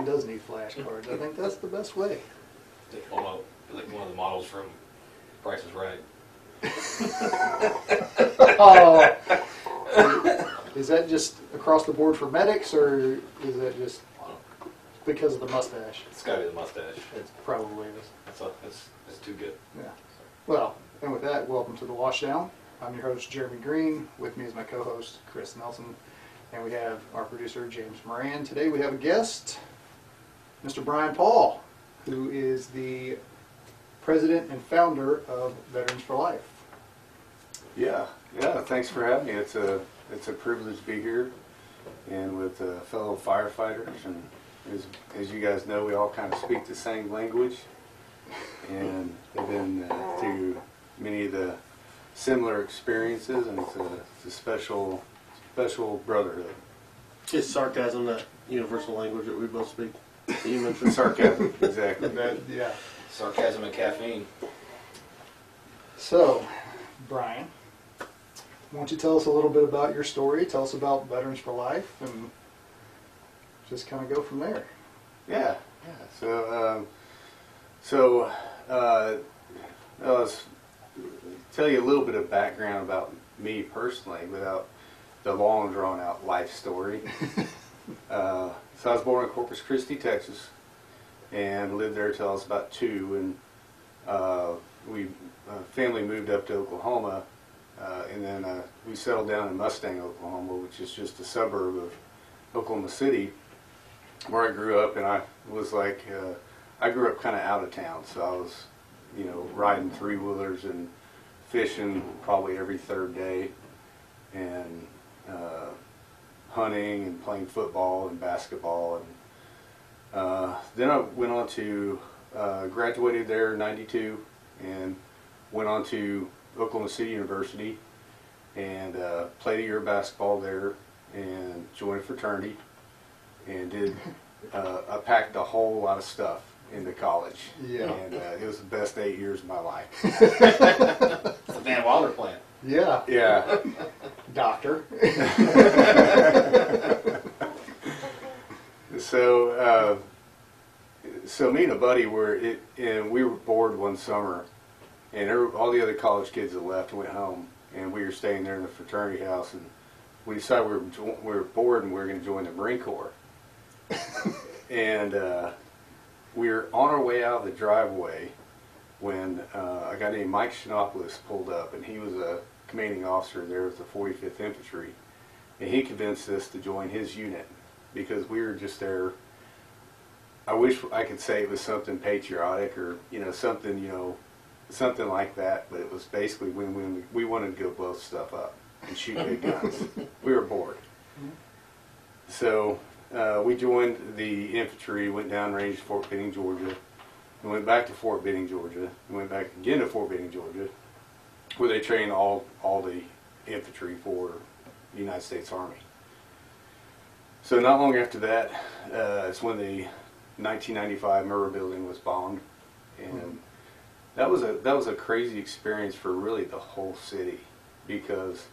man does need flashcards. I think that's the best way. Like one of, like one of the models from Price is Right. Oh. Is that just across the board for medics, or is that just because of the mustache? It's gotta be the mustache. It's probably is. That's, a- it's, it's too good. Yeah. Well, and with that, welcome to the Washdown. I'm your host, Jeremy Green. With me is my co-host, Chris Nelson. And we have our producer, James Moran. Today we have a guest, Mr. Brian Paul, who is the president and founder of Veterans for Life. Yeah, yeah. Thanks for having me. It's a it's a privilege to be here, and with uh, fellow firefighters. And as as you guys know, we all kind of speak the same language, and have been uh, through many of the similar experiences. And it's a, it's a special special brotherhood. Is sarcasm that universal language that we both speak? That You mentioned. Sarcasm, exactly. That, yeah. Sarcasm and caffeine. So, Brian, why don't you tell us a little bit about your story? Tell us about Veterans for Life, and just kind of go from there. Yeah, yeah. So, um, so uh, I'll tell you a little bit of background about me personally, without the long drawn out life story. uh, so I was born in Corpus Christi, Texas, and lived there till I was about two, and uh, we uh, family moved up to Oklahoma, uh, and then uh, we settled down in Mustang, Oklahoma, which is just a suburb of Oklahoma City where I grew up, and I was like, uh, I grew up kind of out of town, so I was, you know, riding three wheelers and fishing probably every third day, and uh, hunting and playing football and basketball, and uh, then I went on to uh, graduated there in '92, and went on to Oklahoma City University, and uh, played a year of basketball there, and joined a fraternity and did uh, I packed a whole lot of stuff into college. Yeah. And uh, it was the best eight years of my life. It's the Van Wilder plant. Yeah, yeah. doctor. So uh, so me and a buddy were it, and we were bored one summer, and every, all the other college kids had left and went home, and we were staying there in the fraternity house, and we decided we were we were bored and we were going to join the Marine Corps. and uh, we were on our way out of the driveway when uh, a guy named Mike Shinopoulos pulled up, and he was a commanding officer there with the 45th Infantry, and he convinced us to join his unit because we were just there. I wish I could say it was something patriotic or you know something you know something like that, but it was basically when when we wanted to go blow stuff up and shoot big guns. we were bored, so uh, we joined the infantry, went down range to Fort Benning, Georgia, and went back to Fort Benning, Georgia, and went back again to Fort Benning, Georgia, where they trained all all the infantry for the United States Army. So not long after that, uh, it's when the 1995 Murrah building was bombed, and that was a that was a crazy experience for really the whole city because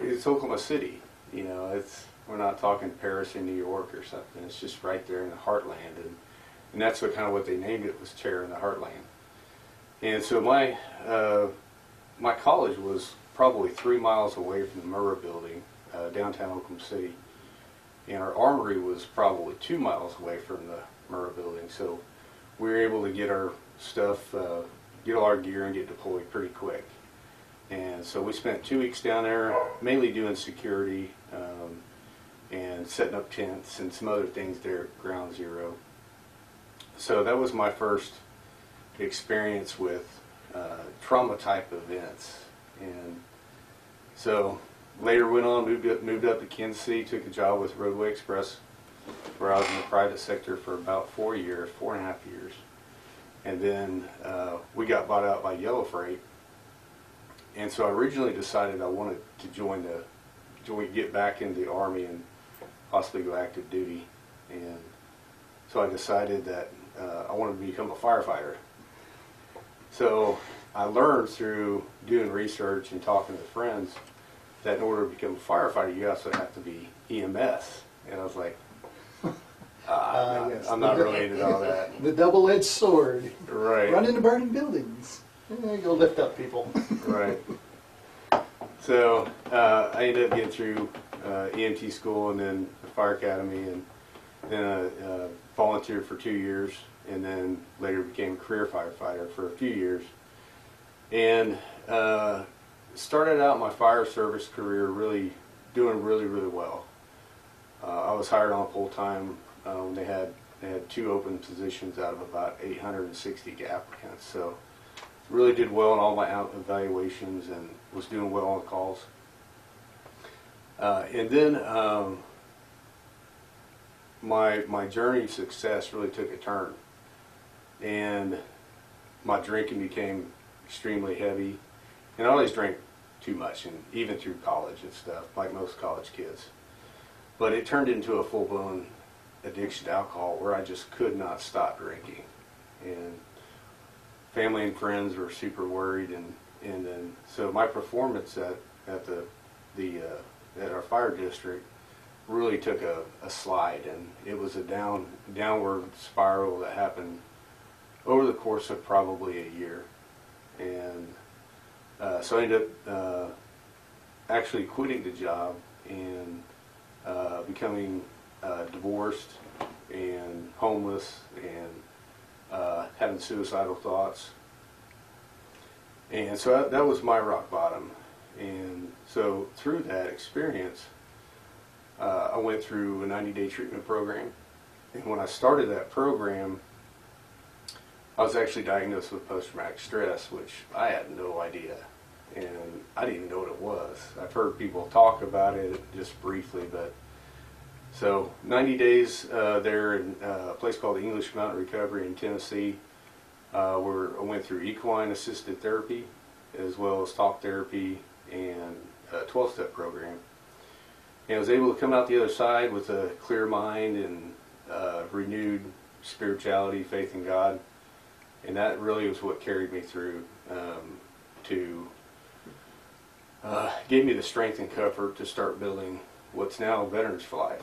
it's Oklahoma City. You know, it's we're not talking Paris or New York or something. It's just right there in the heartland, and and that's what kind of what they named it was Terror in the Heartland. And so my uh, my college was probably three miles away from the Murrah building, uh, downtown Oklahoma City and our armory was probably two miles away from the Murrah building. So we were able to get our stuff, uh, get all our gear, and get deployed pretty quick. And so we spent two weeks down there, mainly doing security um, and setting up tents and some other things there at Ground Zero. So that was my first experience with uh, trauma type events, and so later went on, moved up, moved up to Kansas City, took a job with Roadway Express, where I was in the private sector for about four years, four and a half years. And then uh, we got bought out by Yellow Freight. And so I originally decided I wanted to join the, join, get back into the Army and possibly go active duty. And so I decided that uh, I wanted to become a firefighter. So I learned through doing research and talking to friends that in order to become a firefighter, you also have to be EMS. And I was like, Uh, I'm, yes. not, I'm not related to all that. The double-edged sword. Right. Run into burning buildings. Yeah, go lift up people. Right. So uh, I ended up getting through uh, EMT school and then the fire academy, and then I uh, volunteered for two years, and then later became a career firefighter for a few years, and uh, started out my fire service career really doing really really well. Uh, I was hired on full time uh, when they had they had two open positions out of about 860 applicants, so really did well in all my evaluations and was doing well on calls. Uh, and then um, my my journey success really took a turn, and my drinking became extremely heavy, and I always drank too much, and even through college and stuff, like most college kids. But it turned into a full blown addiction to alcohol where I just could not stop drinking, and family and friends were super worried, and and then so my performance at at the the uh, at our fire district really took a, a slide, and it was a down downward spiral that happened over the course of probably a year, and uh, so I ended up uh, actually quitting the job and uh, becoming uh, divorced and homeless and uh, having suicidal thoughts. And so that, that was my rock bottom. And so through that experience, uh, I went through a 90 day treatment program. And when I started that program, I was actually diagnosed with post traumatic stress, which I had no idea. And I didn't even know what it was. I've heard people talk about it just briefly, but so 90 days uh, there in uh, a place called the English Mountain Recovery in Tennessee, uh, where I went through equine assisted therapy, as well as talk therapy and a 12 step program. And I was able to come out the other side with a clear mind and uh, renewed spirituality, faith in God. And that really was what carried me through um, to uh, gave me the strength and comfort to start building what's now Veterans for Life.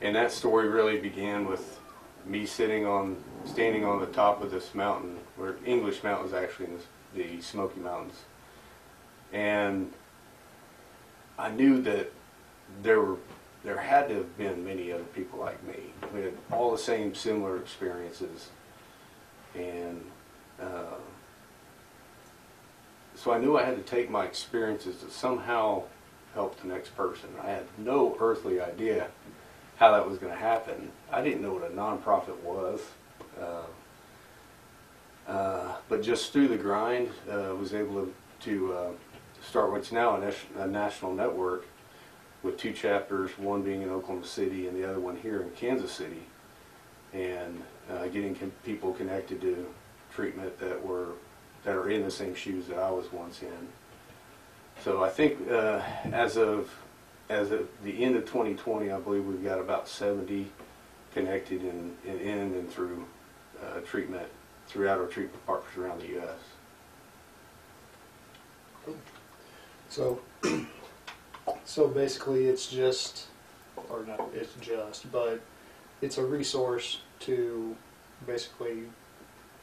And that story really began with me sitting on, standing on the top of this mountain, where English Mountain is actually in the Smoky Mountains. And I knew that there were, there had to have been many other people like me. We had all the same similar experiences. And uh, so I knew I had to take my experiences to somehow help the next person. I had no earthly idea how that was going to happen. I didn't know what a nonprofit was. Uh, uh, but just through the grind, uh, was able to, to uh, start what's now a, nas- a national network with two chapters, one being in Oklahoma City and the other one here in Kansas City, and uh, getting con- people connected to treatment that were that are in the same shoes that I was once in. So I think uh, as of as of the end of 2020, I believe we've got about 70 connected in in, in and through uh, treatment throughout our treatment partners around the U.S. So, so basically, it's just, or not, it's just, but it's a resource to basically,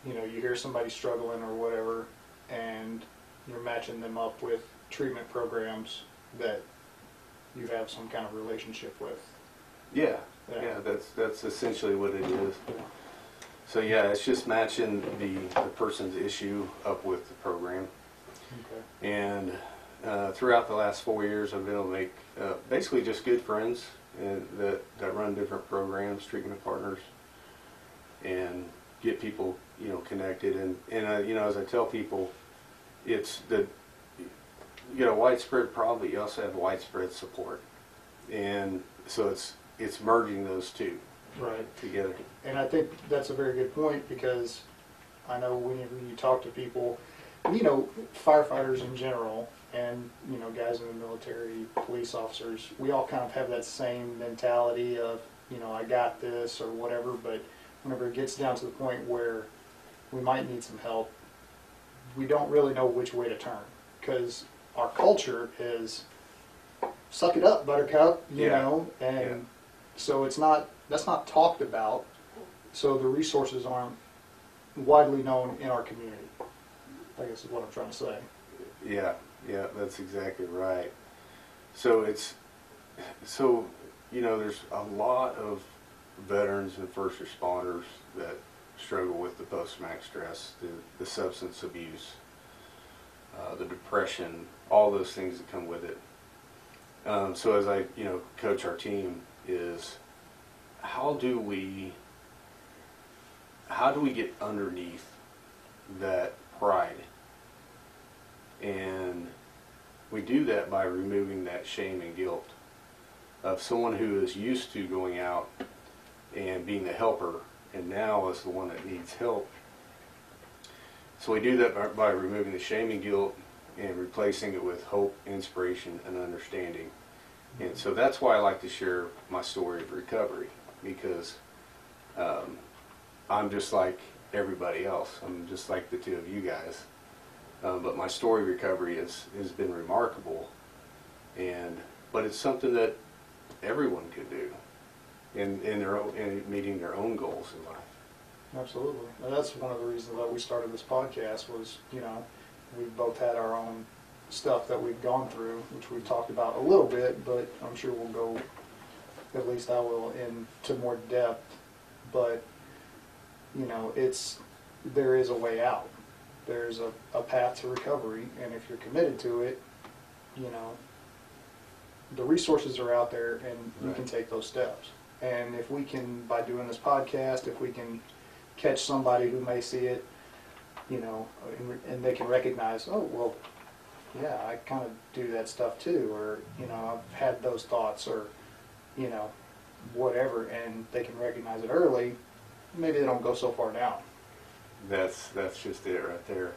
you know, you hear somebody struggling or whatever, and you're matching them up with treatment programs that you have some kind of relationship with. Yeah, Yeah. yeah, that's that's essentially what it is. So yeah, it's just matching the, the person's issue up with the program. Okay. And uh, throughout the last four years, I've been able to make uh, basically just good friends and that, that run different programs, treatment partners, and get people, you know, connected. And, and uh, you know, as I tell people, it's the, you got a widespread problem, but you also have widespread support. And so it's, it's merging those two Right. together. And I think that's a very good point because I know whenever you talk to people, you know, firefighters in general, and you know, guys in the military, police officers, we all kind of have that same mentality of, you know, I got this or whatever. But whenever it gets down to the point where we might need some help, we don't really know which way to turn because our culture is suck it up, buttercup, you Yeah. know, and so it's not that's not talked about. So the resources aren't widely known in our community. I guess is what I'm trying to say. Yeah, yeah, that's exactly right. So it's so you know there's a lot of veterans and first responders that struggle with the post-traumatic stress, the, the substance abuse, uh, the depression, all those things that come with it. Um, so as I you know coach our team is how do we how do we get underneath that pride and we do that by removing that shame and guilt of someone who is used to going out and being the helper and now is the one that needs help. So we do that by, by removing the shame and guilt and replacing it with hope, inspiration, and understanding. And so that's why I like to share my story of recovery because um, I'm just like everybody else. I'm just like the two of you guys. Um, but my story recovery has, has been remarkable. And but it's something that everyone could do in, in their own, in meeting their own goals in life. Absolutely. And that's one of the reasons that we started this podcast was, you know, we've both had our own stuff that we've gone through, which we've talked about a little bit, but I'm sure we'll go, at least I will, into more depth. But, you know, it's, there is a way out. There's a, a path to recovery, and if you're committed to it, you know, the resources are out there and you can take those steps. And if we can, by doing this podcast, if we can catch somebody who may see it, you know, and, and they can recognize, oh, well, yeah, I kind of do that stuff too, or, you know, I've had those thoughts, or, you know, whatever, and they can recognize it early, maybe they don't go so far down. That's that's just it right there.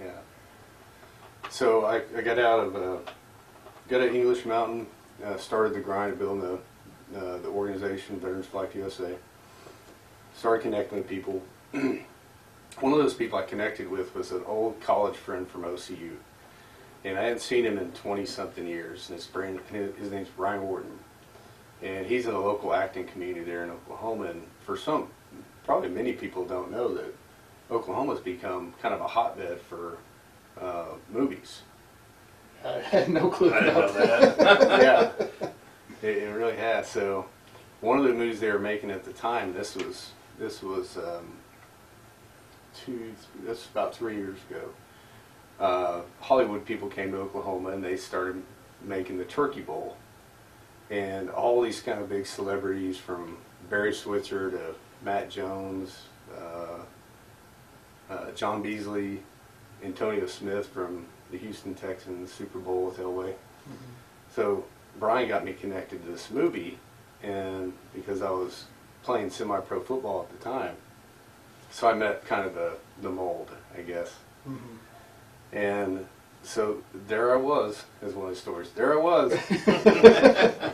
Yeah. So I, I got out of uh, got at English Mountain, uh, started the grind of building the uh, the organization Veterans for Life USA. Started connecting with people. One of those people I connected with was an old college friend from OCU, and I hadn't seen him in twenty something years. And his his, his name's Brian Wharton, and he's in the local acting community there in Oklahoma. And for some, probably many people don't know that Oklahoma's become kind of a hotbed for uh, movies. I had no clue I didn't about know that. that. yeah, it, it really has. So, one of the movies they were making at the time, this was this was um, two. This was about three years ago. Uh, Hollywood people came to Oklahoma and they started making the Turkey Bowl, and all these kind of big celebrities from Barry Switzer to Matt Jones, uh, uh, John Beasley, Antonio Smith from the Houston Texans Super Bowl with Elway. So Brian got me connected to this movie, and because I was playing semi-pro football at the time, so I met kind of the the mold, I guess. Mhm. And so there I was, is one of the stories. There I was.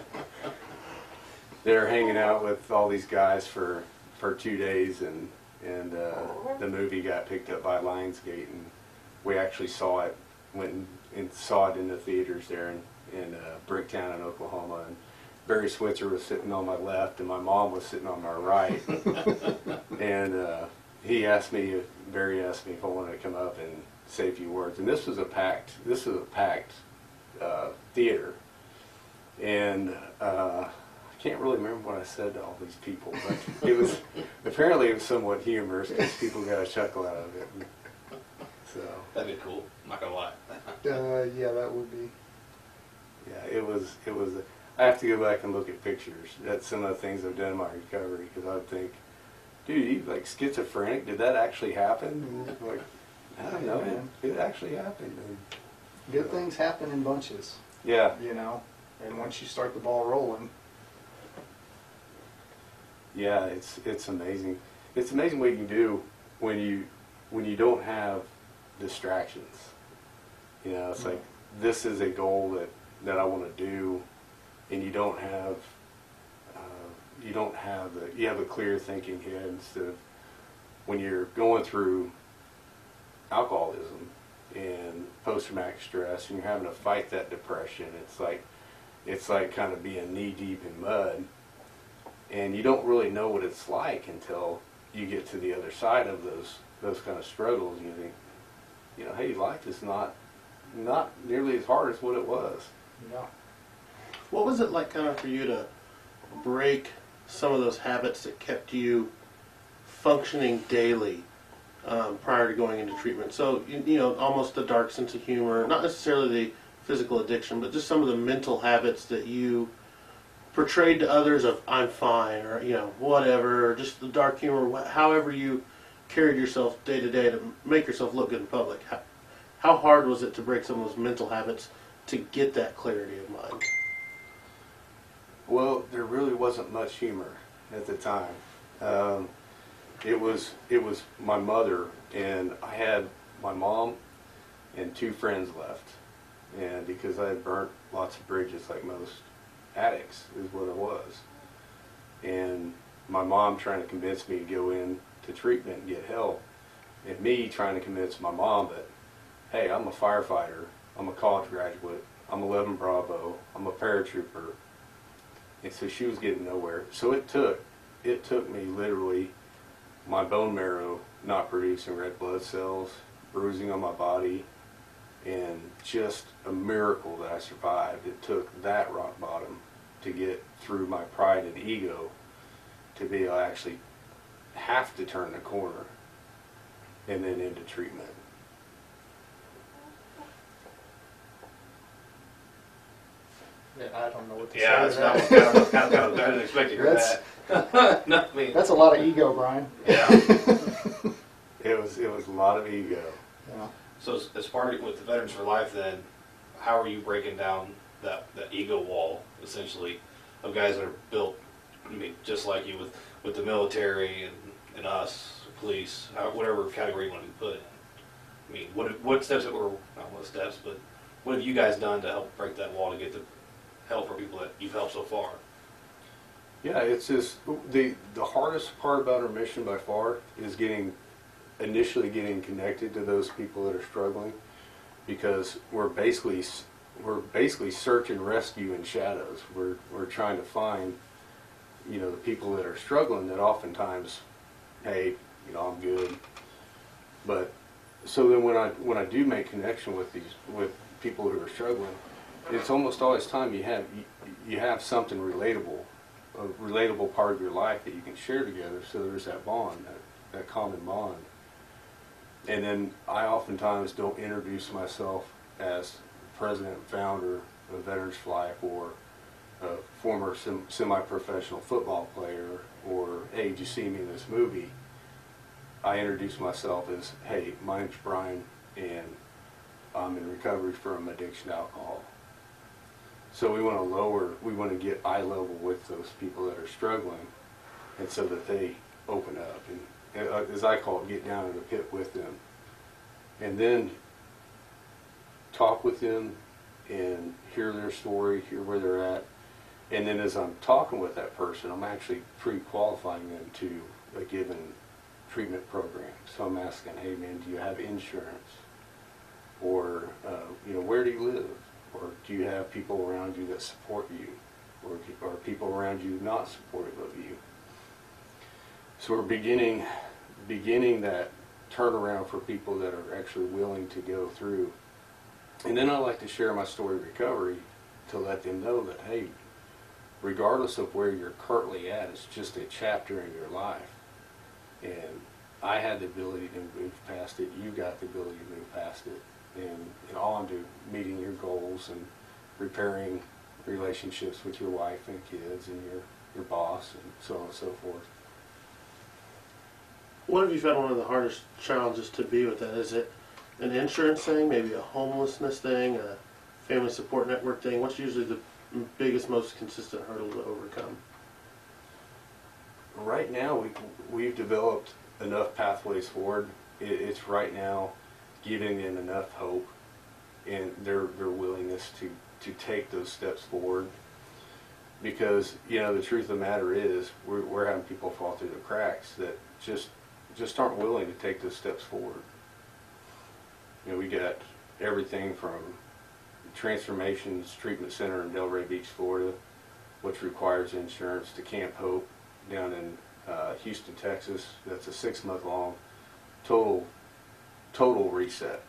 They're hanging out with all these guys for for two days, and and uh, the movie got picked up by Lionsgate, and we actually saw it. Went and, and saw it in the theaters there in in uh, Bricktown in Oklahoma, and Barry Switzer was sitting on my left, and my mom was sitting on my right, and uh, he asked me, if, Barry asked me if I wanted to come up and say a few words, and this was a packed, this was a packed uh, theater, and uh, can't really remember what I said to all these people, but it was apparently it was somewhat humorous because people got a chuckle out of it. So That'd be cool. I'm not gonna lie. Uh, yeah, that would be. yeah, it was it was. I have to go back and look at pictures. That's some of the things I've done in my recovery because I would think, dude, you like schizophrenic? Did that actually happen? Like, I don't know. It, it actually happened. And, Good things happen in bunches, yeah, you know, and once you start the ball rolling, yeah, it's it's amazing. It's amazing what you can do when you when you don't have distractions. You know, it's like this is a goal that that I want to do, and you don't have uh, you don't have the you have a clear thinking head instead of when you're going through alcoholism and post traumatic stress and you're having to fight that depression. It's like it's like kind of being knee deep in mud and you don't really know what it's like until you get to the other side of those those kind of struggles. You think, you know, hey, life is not not nearly as hard as what it was. Yeah. What was it like, kind of, for you to break some of those habits that kept you functioning daily um, prior to going into treatment? So, you, you know, almost the dark sense of humor, not necessarily the physical addiction, but just some of the mental habits that you portrayed to others of "I'm fine" or you know whatever, or just the dark humor, however you carried yourself day to day to make yourself look good in public. How, how hard was it to break some of those mental habits to get that clarity of mind? Well, there really wasn't much humor at the time. Um, it was it was my mother, and I had my mom and two friends left, and because I had burnt lots of bridges, like most addicts, is what it was. And my mom trying to convince me to go in to treatment and get help, and me trying to convince my mom that, hey, I'm a firefighter, I'm a college graduate, I'm 11 Bravo, I'm a paratrooper, and so she was getting nowhere. So it took, it took me literally my bone marrow not producing red blood cells, bruising on my body, and just a miracle that I survived. It took that rock bottom to get through my pride and ego to be able to actually have to turn the corner and then into treatment. Yeah, I don't know what to Yeah, say. that's to not that. kind of, kind of, kind of, I didn't expect to That's- that. no, I mean, That's a lot of ego, Brian. yeah. It was it was a lot of ego. Yeah. So as, as part of with the Veterans for Life, then how are you breaking down that that ego wall essentially of guys that are built? I mean, just like you with with the military and, and us, police, uh, whatever category you want to put in. I mean, what what steps were not what steps, but what have you guys done to help break that wall to get the help for people that you've helped so far? Yeah, it's just the the hardest part about our mission by far is getting initially getting connected to those people that are struggling because we're basically we're basically search and rescue in shadows. We're we're trying to find you know the people that are struggling that oftentimes hey, you know, I'm good. But so then when I when I do make connection with these with people who are struggling, it's almost always time you have you, you have something relatable a relatable part of your life that you can share together so there's that bond that, that common bond and then i oftentimes don't introduce myself as president and founder of veterans life or a former sem- semi-professional football player or hey did you see me in this movie? I introduce myself as hey my name's brian and i'm in recovery from addiction to alcohol. So we want to lower, we want to get eye level with those people that are struggling, and so that they open up and, as I call it, get down in the pit with them, and then talk with them and hear their story, hear where they're at, and then as I'm talking with that person, I'm actually pre-qualifying them to a given treatment program. So I'm asking, hey man, do you have insurance? Or, uh, you know, where do you live? Or do you have people around you that support you? Or are people around you not supportive of you? So we're beginning, beginning that turnaround for people that are actually willing to go through. And then I like to share my story of recovery to let them know that, hey, regardless of where you're currently at, it's just a chapter in your life. And I had the ability to move past it. You got the ability to move past it. And, and on meeting your goals and repairing relationships with your wife and kids and your, your boss and so on and so forth. What have you found one of the hardest challenges to be with that? Is it an insurance thing, maybe a homelessness thing, a family support network thing? What's usually the biggest, most consistent hurdle to overcome? Right now, we, we've developed enough pathways forward. It, it's right now giving them enough hope and their, their willingness to, to take those steps forward. Because, you know, the truth of the matter is, we're, we're having people fall through the cracks that just, just aren't willing to take those steps forward. You know, we got everything from Transformations Treatment Center in Delray Beach, Florida, which requires insurance, to Camp Hope down in uh, Houston, Texas. That's a six month long total total reset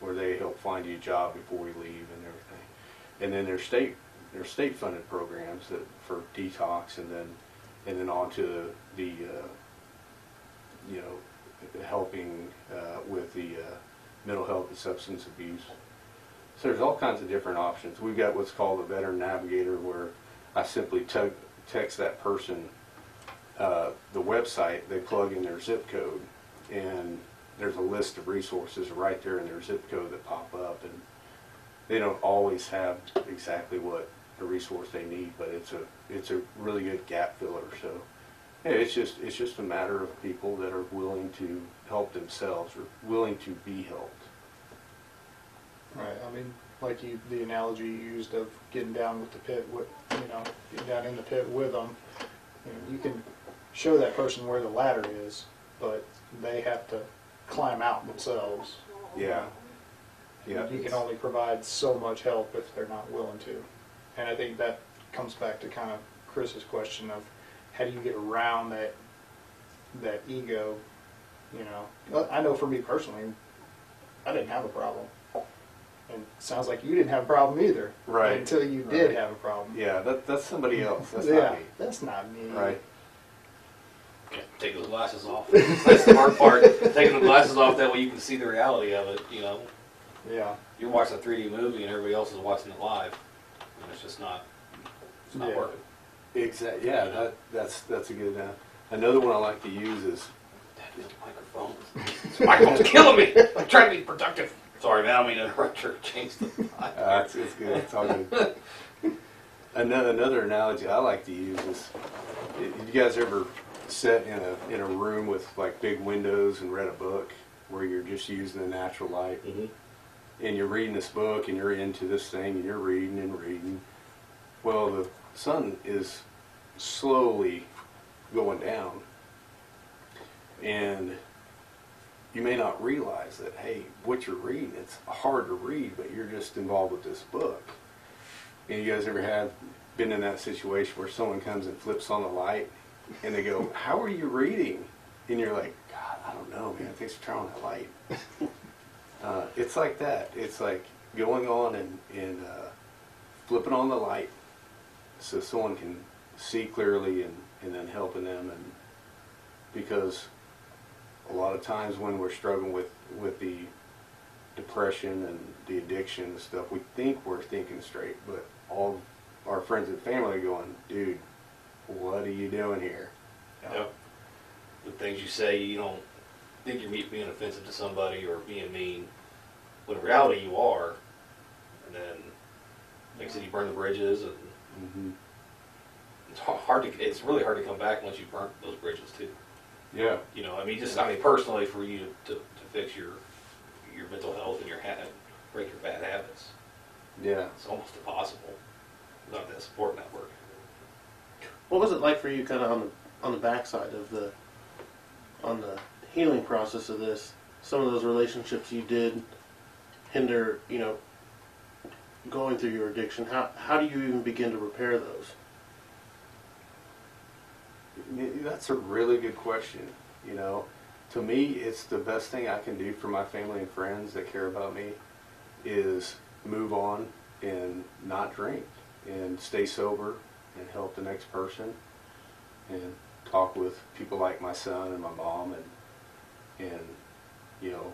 where they help find you a job before you leave and everything. And then there's state there's state funded programs that for detox and then and then on to the uh, you know helping uh, with the uh, mental health and substance abuse. So there's all kinds of different options. We've got what's called a veteran navigator where I simply te- text that person uh, the website, they plug in their zip code, and there's a list of resources right there in their zip code that pop up, and they don't always have exactly what the resource they need, but it's a it's a really good gap filler. So yeah, it's just it's just a matter of people that are willing to help themselves or willing to be helped. Right. I mean, like you, the analogy you used of getting down with the pit, with you know, getting down in the pit with them. You, know, you can show that person where the ladder is, but they have to climb out themselves. Yeah. Yeah. You can only provide so much help if they're not willing to. And I think that comes back to kind of Chris's question of how do you get around that that ego, you know. I know for me personally, I didn't have a problem. And it sounds like you didn't have a problem either. Right. Until you did Right. have a problem. Yeah, that, that's somebody else. That's yeah. not me. That's not me. Right. Yeah, take those glasses off. That's the hard part. Taking the glasses off, that way you can see the reality of it. You know, Yeah. you're watching a 3D movie and everybody else is watching it live, and it's just not, it's not Yeah. working. Exactly. Yeah, that, that's that's a good. Uh, another one I like to use is microphones. This microphone's killing me. I'm trying to be productive. Sorry, man. I don't mean to interrupt your change the. uh, it's, it's good. It's all good. another another analogy I like to use is: you guys ever sit in a in a room with like big windows and read a book where you're just using the natural light Mhm. and you're reading this book and you're into this thing and you're reading and reading. Well, the sun is slowly going down, and you may not realize that hey, what you're reading it's hard to read, but you're just involved with this book. And you guys ever have been in that situation where someone comes and flips on the light, and they go, "How are you reading?" And you're like, "God, I don't know, man. Thanks for turning on that light." Uh, it's like that. It's like going on and, and uh, flipping on the light so someone can see clearly and, and then helping them. And because a lot of times when we're struggling with, with the depression and the addiction and stuff, we think we're thinking straight, but all our friends and family are going, dude, what are you doing here? Yep. The things you say, you don't think you're being offensive to somebody or being mean, when in reality you are. And then, like I said, you burn the bridges, and Mm-hmm. it's hard to. It's really hard to come back once you burnt those bridges too. Yeah. You know, I mean, just I mean personally, for you to, to, to fix your your mental health and your ha- break your bad habits, Yeah. it's almost impossible without that support network. What was it like for you, kind of on the on the backside of the on the healing process of this? Some of those relationships you did hinder, you know, going through your addiction. How how do you even begin to repair those? That's a really good question. You know, to me, it's the best thing I can do for my family and friends that care about me is move on and not drink and stay sober and help the next person and talk with people like my son and my mom and and you know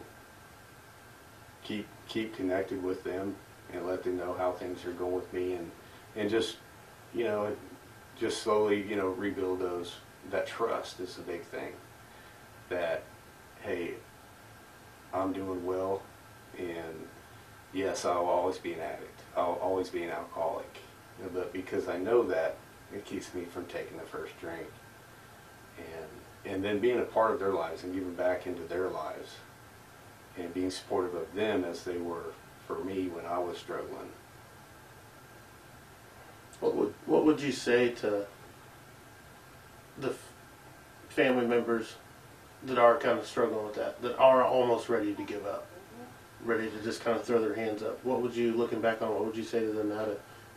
keep keep connected with them and let them know how things are going with me and and just you know just slowly, you know, rebuild those. That trust is the big thing. That, hey, I'm doing well, and yes, I'll always be an addict. I'll always be an alcoholic. But because I know that, it keeps me from taking the first drink. And, and then being a part of their lives and giving back into their lives and being supportive of them as they were for me when I was struggling. What would what would you say to the family members that are kind of struggling with that, that are almost ready to give up, ready to just kind of throw their hands up? What would you, looking back on, what would you say to them now to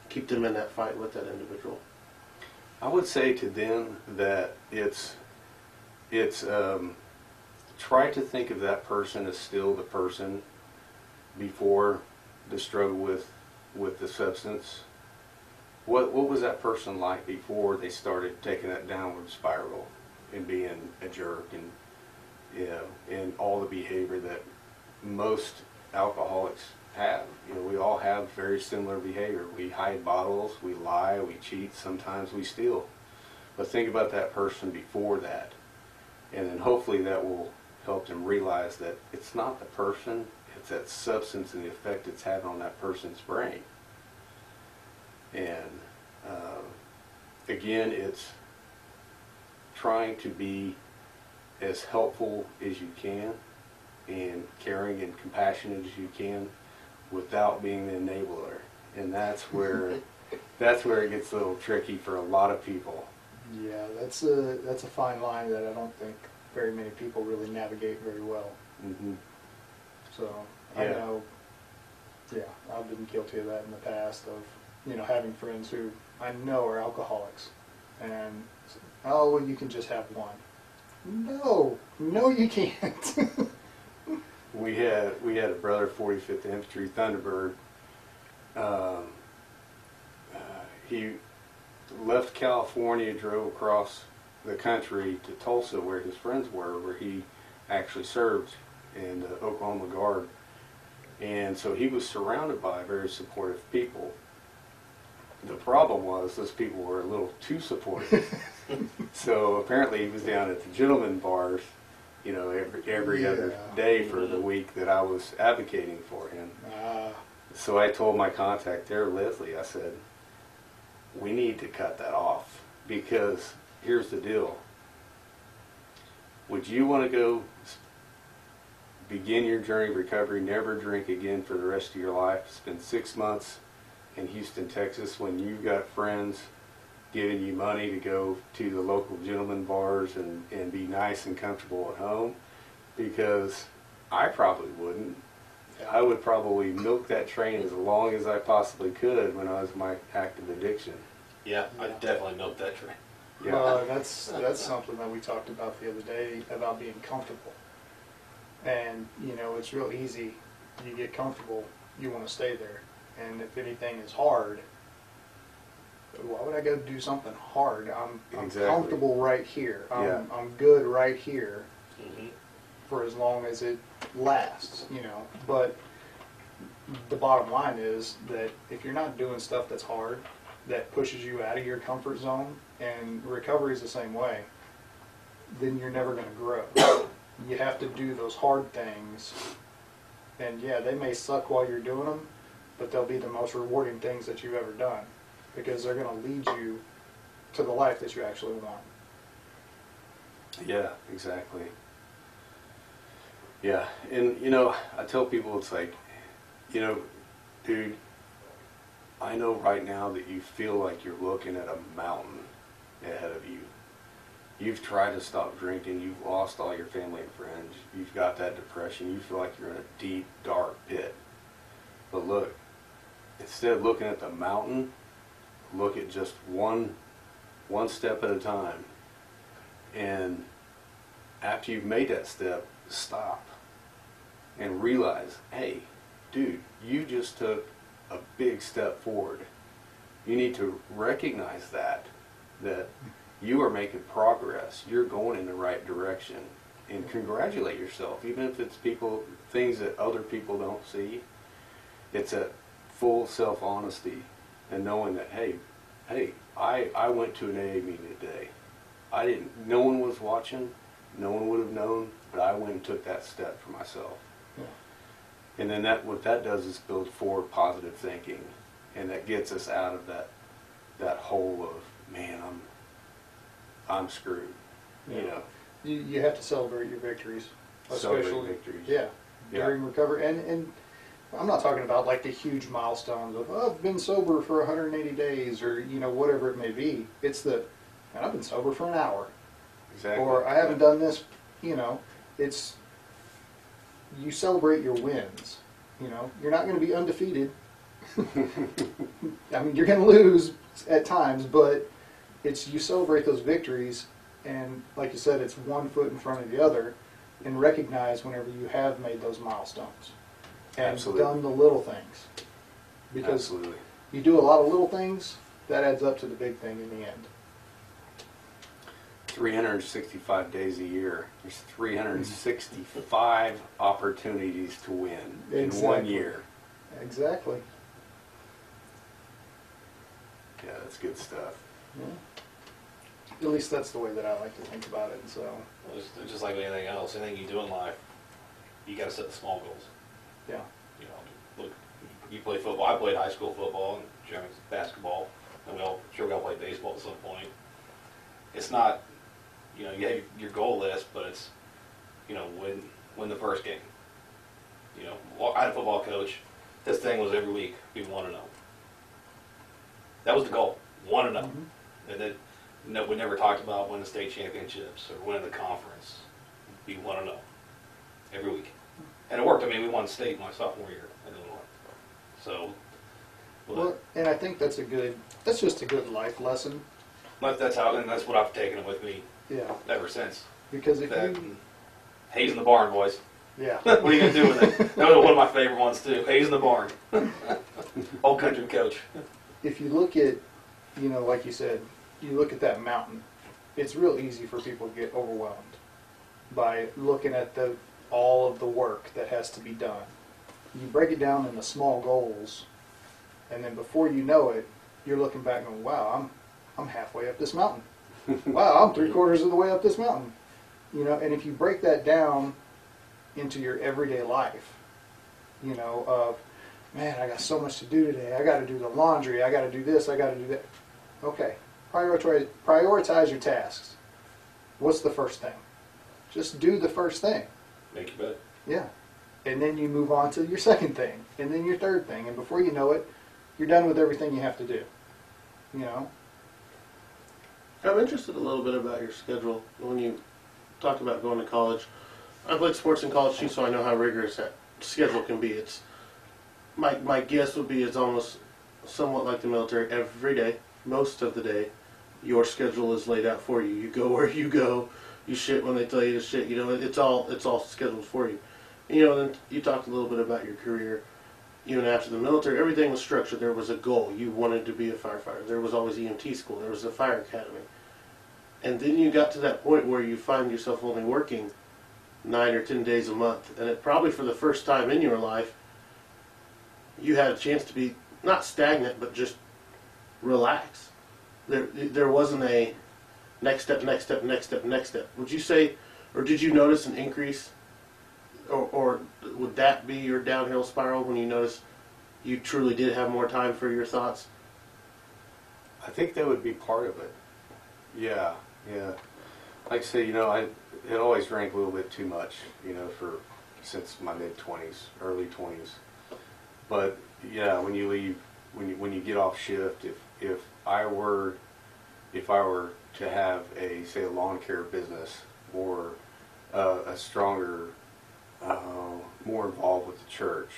keep them in that fight with that individual? I would say to them that it's it's um, try to think of that person as still the person before the struggle with with the substance. What what was that person like before they started taking that downward spiral and being a jerk and you know and all the behavior that most alcoholics have. You know, we all have very similar behavior. We hide bottles, we lie, we cheat, sometimes we steal. But think about that person before that. And then hopefully that will help them realize that it's not the person, it's that substance and the effect it's having on that person's brain. And uh, again, it's trying to be as helpful as you can and caring and compassionate as you can without being the enabler. And that's where that's where it gets a little tricky for a lot of people. Yeah, that's a that's a fine line that I don't think very many people really navigate very well. hmm So I Yeah. know, yeah, I've been guilty of that in the past of you know having friends who I know are alcoholics, and oh well, you can just have one. No, no, you can't. We had we had a brother, 45th Infantry Thunderbird. Um, uh, he left California, drove across the country to Tulsa, where his friends were, where he actually served in the Oklahoma Guard, and so he was surrounded by very supportive people. The problem was those people were a little too supportive. so apparently he was down at the gentleman bars, you know, every every other day for the week that I was advocating for him. Ah, So I told my contact there, Leslie, I said, we need to cut that off because here's the deal. Would you want to go s- begin your journey of recovery, never drink again for the rest of your life, spend six months in Houston, Texas when you've got friends giving you money to go to the local gentleman bars and, and be nice and comfortable at home? Because I probably wouldn't. I would probably milk that train as long as I possibly could when I was in my active addiction. Yeah, I definitely milked that train. Yeah. Well, and that's that's something that we talked about the other day about being comfortable. And you know, it's real easy. You get comfortable, you want to stay there. And if anything is hard, why would I go do something hard? I'm, I'm Exactly. comfortable right here. I'm, Yeah. I'm good right here hmm for as long as it lasts, you know. But the bottom line is that if you're not doing stuff that's hard, that pushes you out of your comfort zone, and recovery is the same way, then you're never going to grow. You have to do those hard things, and yeah, they may suck while you're doing them, but they'll be the most rewarding things that you've ever done because they're going to lead you to the life that you actually want. Yeah, exactly. Yeah, and you know, I tell people it's like, you know, dude, I know right now that you feel like you're looking at a mountain ahead of you. You've tried to stop drinking, you've lost all your family and friends, you've got that depression, you feel like you're in a deep, dark pit. But look, instead of looking at the mountain, look at just one one step at a time. And after you've made that step, stop and realize, hey, dude, you just took a big step forward. You need to recognize that, that you are making progress. You're going in the right direction. And congratulate yourself, even if it's people, things that other people don't see. It's a full self honesty and knowing that, hey, hey, I, I went to an AA meeting today. I didn't, no one was watching, no one would have known, but I went and took that step for myself. Yeah. And then that, what that does is build forward positive thinking, and that gets us out of that, that hole of, man, I'm, I'm screwed, you Yeah. know. You, you have to celebrate your victories, Celebrate especially victories. Yeah, Yeah. during recovery, and and I'm not talking about like the huge milestones of oh, I've been sober for 180 days or you know whatever it may be. It's the and I've been sober for an hour, Exactly. or I haven't done this. You know, it's you celebrate your wins. You know, you're not going to be undefeated. I mean, you're going to lose at times, but it's you celebrate those victories, and like you said, it's one foot in front of the other, and recognize whenever you have made those milestones and Absolutely. done the little things. Because Absolutely. you do a lot of little things, that adds up to the big thing in the end. 365 days a year. There's 365 mm-hmm. opportunities to win in one year. Exactly. Yeah, that's good stuff. Yeah. At least that's the way that I like to think about it. So, It's it's just like anything else, anything you do in life, you gotta set the small goals. yeah. You know, look, you play football, I played high school football and Jeremy's basketball, and we all, sure we all play baseball at some point. It's not, you know, you have your goal list, but it's, you know, win, win the first game. You know, well, I had a football coach, This thing was every week, we one and oh. That was the goal, one and oh. Mhm. And then, no, we never talked about winning the state championships or winning the conference, be one and oh, every week. And it worked, I mean, we won state my sophomore year in Illinois. So, Well, well, and I think that's a good. That's just a good life lesson. that- that's how, and that's what I've taken with me Yeah. ever since. Because if That, you, Hay's in the barn, boys. yeah. what are you gonna do with it? That was one of my favorite ones too. Hay's in the barn. Old country coach. if you look at, you know, like you said, you look at that mountain, it's real easy for people to get overwhelmed by looking at the all of the work that has to be done. You break it down into small goals, and then before you know it, you're looking back and going, "Wow, I'm I'm halfway up this mountain. wow, I'm three quarters of the way up this mountain." You know, and if you break that down into your everyday life, you know, of man, I got so much to do today. I got to do the laundry. I got to do this. I got to do that. Okay, prioritize prioritize your tasks. What's the first thing? Just do the first thing. Make your bed. Yeah, and then you move on to your second thing, and then your third thing, and before you know it, you're done with everything you have to do. You know. I'm interested a little bit about your schedule when you talk about going to college. I played sports in college too, so I know how rigorous that schedule can be. It's my my guess would be it's almost somewhat like the military. Every day, most of the day, your schedule is laid out for you. You go where you go. You shit when they tell you to shit. You know, it's all it's all scheduled for you. You know, then you talked a little bit about your career. Even after the military, everything was structured. There was a goal. You wanted to be a firefighter. There was always EMT school. There was a fire academy. And then you got to that point where you find yourself only working nine or ten days a month. And it probably for the first time in your life, you had a chance to be not stagnant, but just relax. There, there wasn't a next step, next step, next step, next step. Would you say, or did you notice an increase, or, or would that be your downhill spiral when you notice you truly did have more time for your thoughts? I think that would be part of it. Yeah, yeah. Like I say, you know, I it always drank a little bit too much, you know, for since my mid twenties, early twenties. But yeah, when you leave, when you when you get off shift, if if I were if I were to have a say a lawn care business or uh, a stronger, uh, more involved with the church,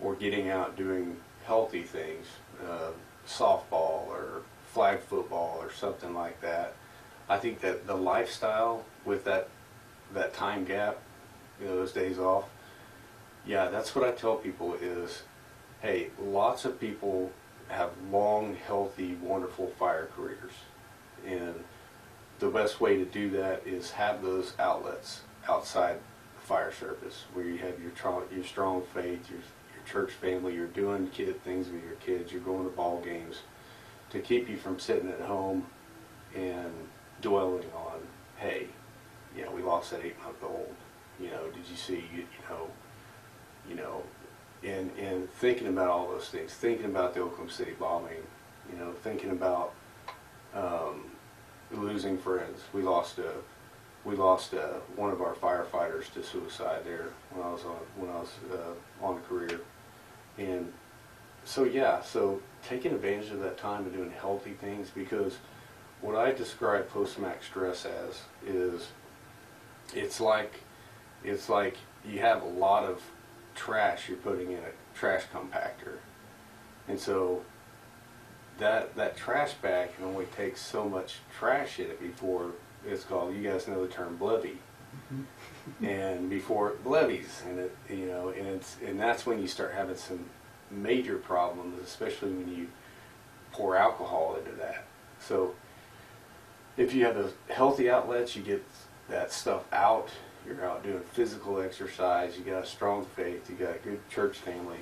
or getting out doing healthy things, uh, softball or flag football or something like that. I think that the lifestyle with that that time gap, you know, those days off. Yeah, that's what I tell people is, hey, lots of people have long, healthy, wonderful fire careers, and the best way to do that is have those outlets outside the fire service where you have your your strong faith, your your church family, you're doing kid things with your kids, you're going to ball games to keep you from sitting at home and dwelling on, hey, you know, we lost that eight month old. You know, did you see, you know, you know, and thinking about all those things, thinking about the Oklahoma City bombing, you know, thinking about um, losing friends. We lost a we lost uh, one of our firefighters to suicide there when I was on when I was uh, on career, and so yeah, so taking advantage of that time and doing healthy things because what I describe post-max stress as is it's like it's like you have a lot of trash you're putting in a trash compactor, and so that that trash bag can only take so much trash in it before it's called. You guys know the term BLEVE, mm-hmm. and before it levies, and it you know, and it's and that's when you start having some major problems, especially when you pour alcohol into that. So if you have those healthy outlets, you get that stuff out. You're out doing physical exercise. You got a strong faith. You got a good church family.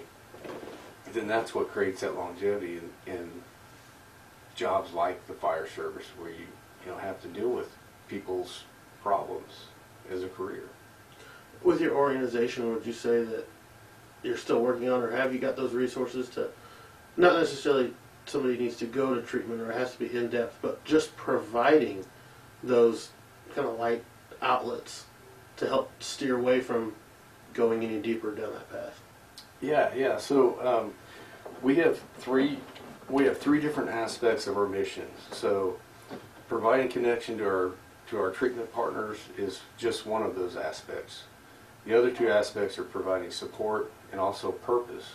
Then that's what creates that longevity in, in jobs like the fire service, where you you know have to deal with people's problems as a career. With your organization, would you say that you're still working on, or have you got those resources to, not necessarily somebody needs to go to treatment or it has to be in depth, but just providing those kind of light outlets to help steer away from going any deeper down that path? Yeah, yeah. So um, we have three we have three different aspects of our mission. So providing connection to our to our treatment partners is just one of those aspects. The other two aspects are providing support and also purpose.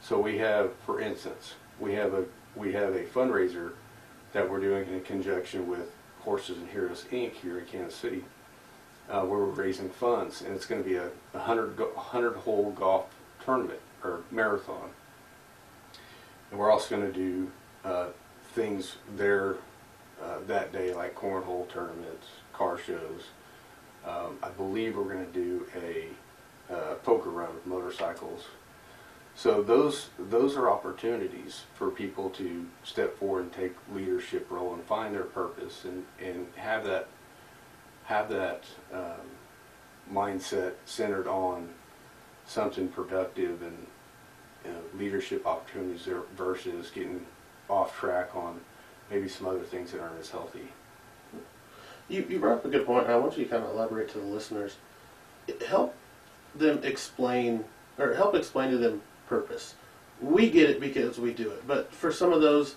So we have, for instance, we have a we have a fundraiser that we're doing in conjunction with Horses and Heroes Inc. here in Kansas City, uh, where we're raising funds, and it's going to be a, a hundred hundred hole golf tournament or marathon. And we're also going to do uh, things there uh, that day, like cornhole tournaments, car shows. Um, I believe we're going to do a uh, poker run with motorcycles. So those those are opportunities for people to step forward and take leadership role and find their purpose and, and have that have that um, mindset centered on something productive and you know, leadership opportunities there versus getting off track on maybe some other things that aren't as healthy. You, you brought up a good point, and I want you to kind of elaborate to the listeners. Help them explain, or help explain to them purpose. We get it because we do it, but for some of those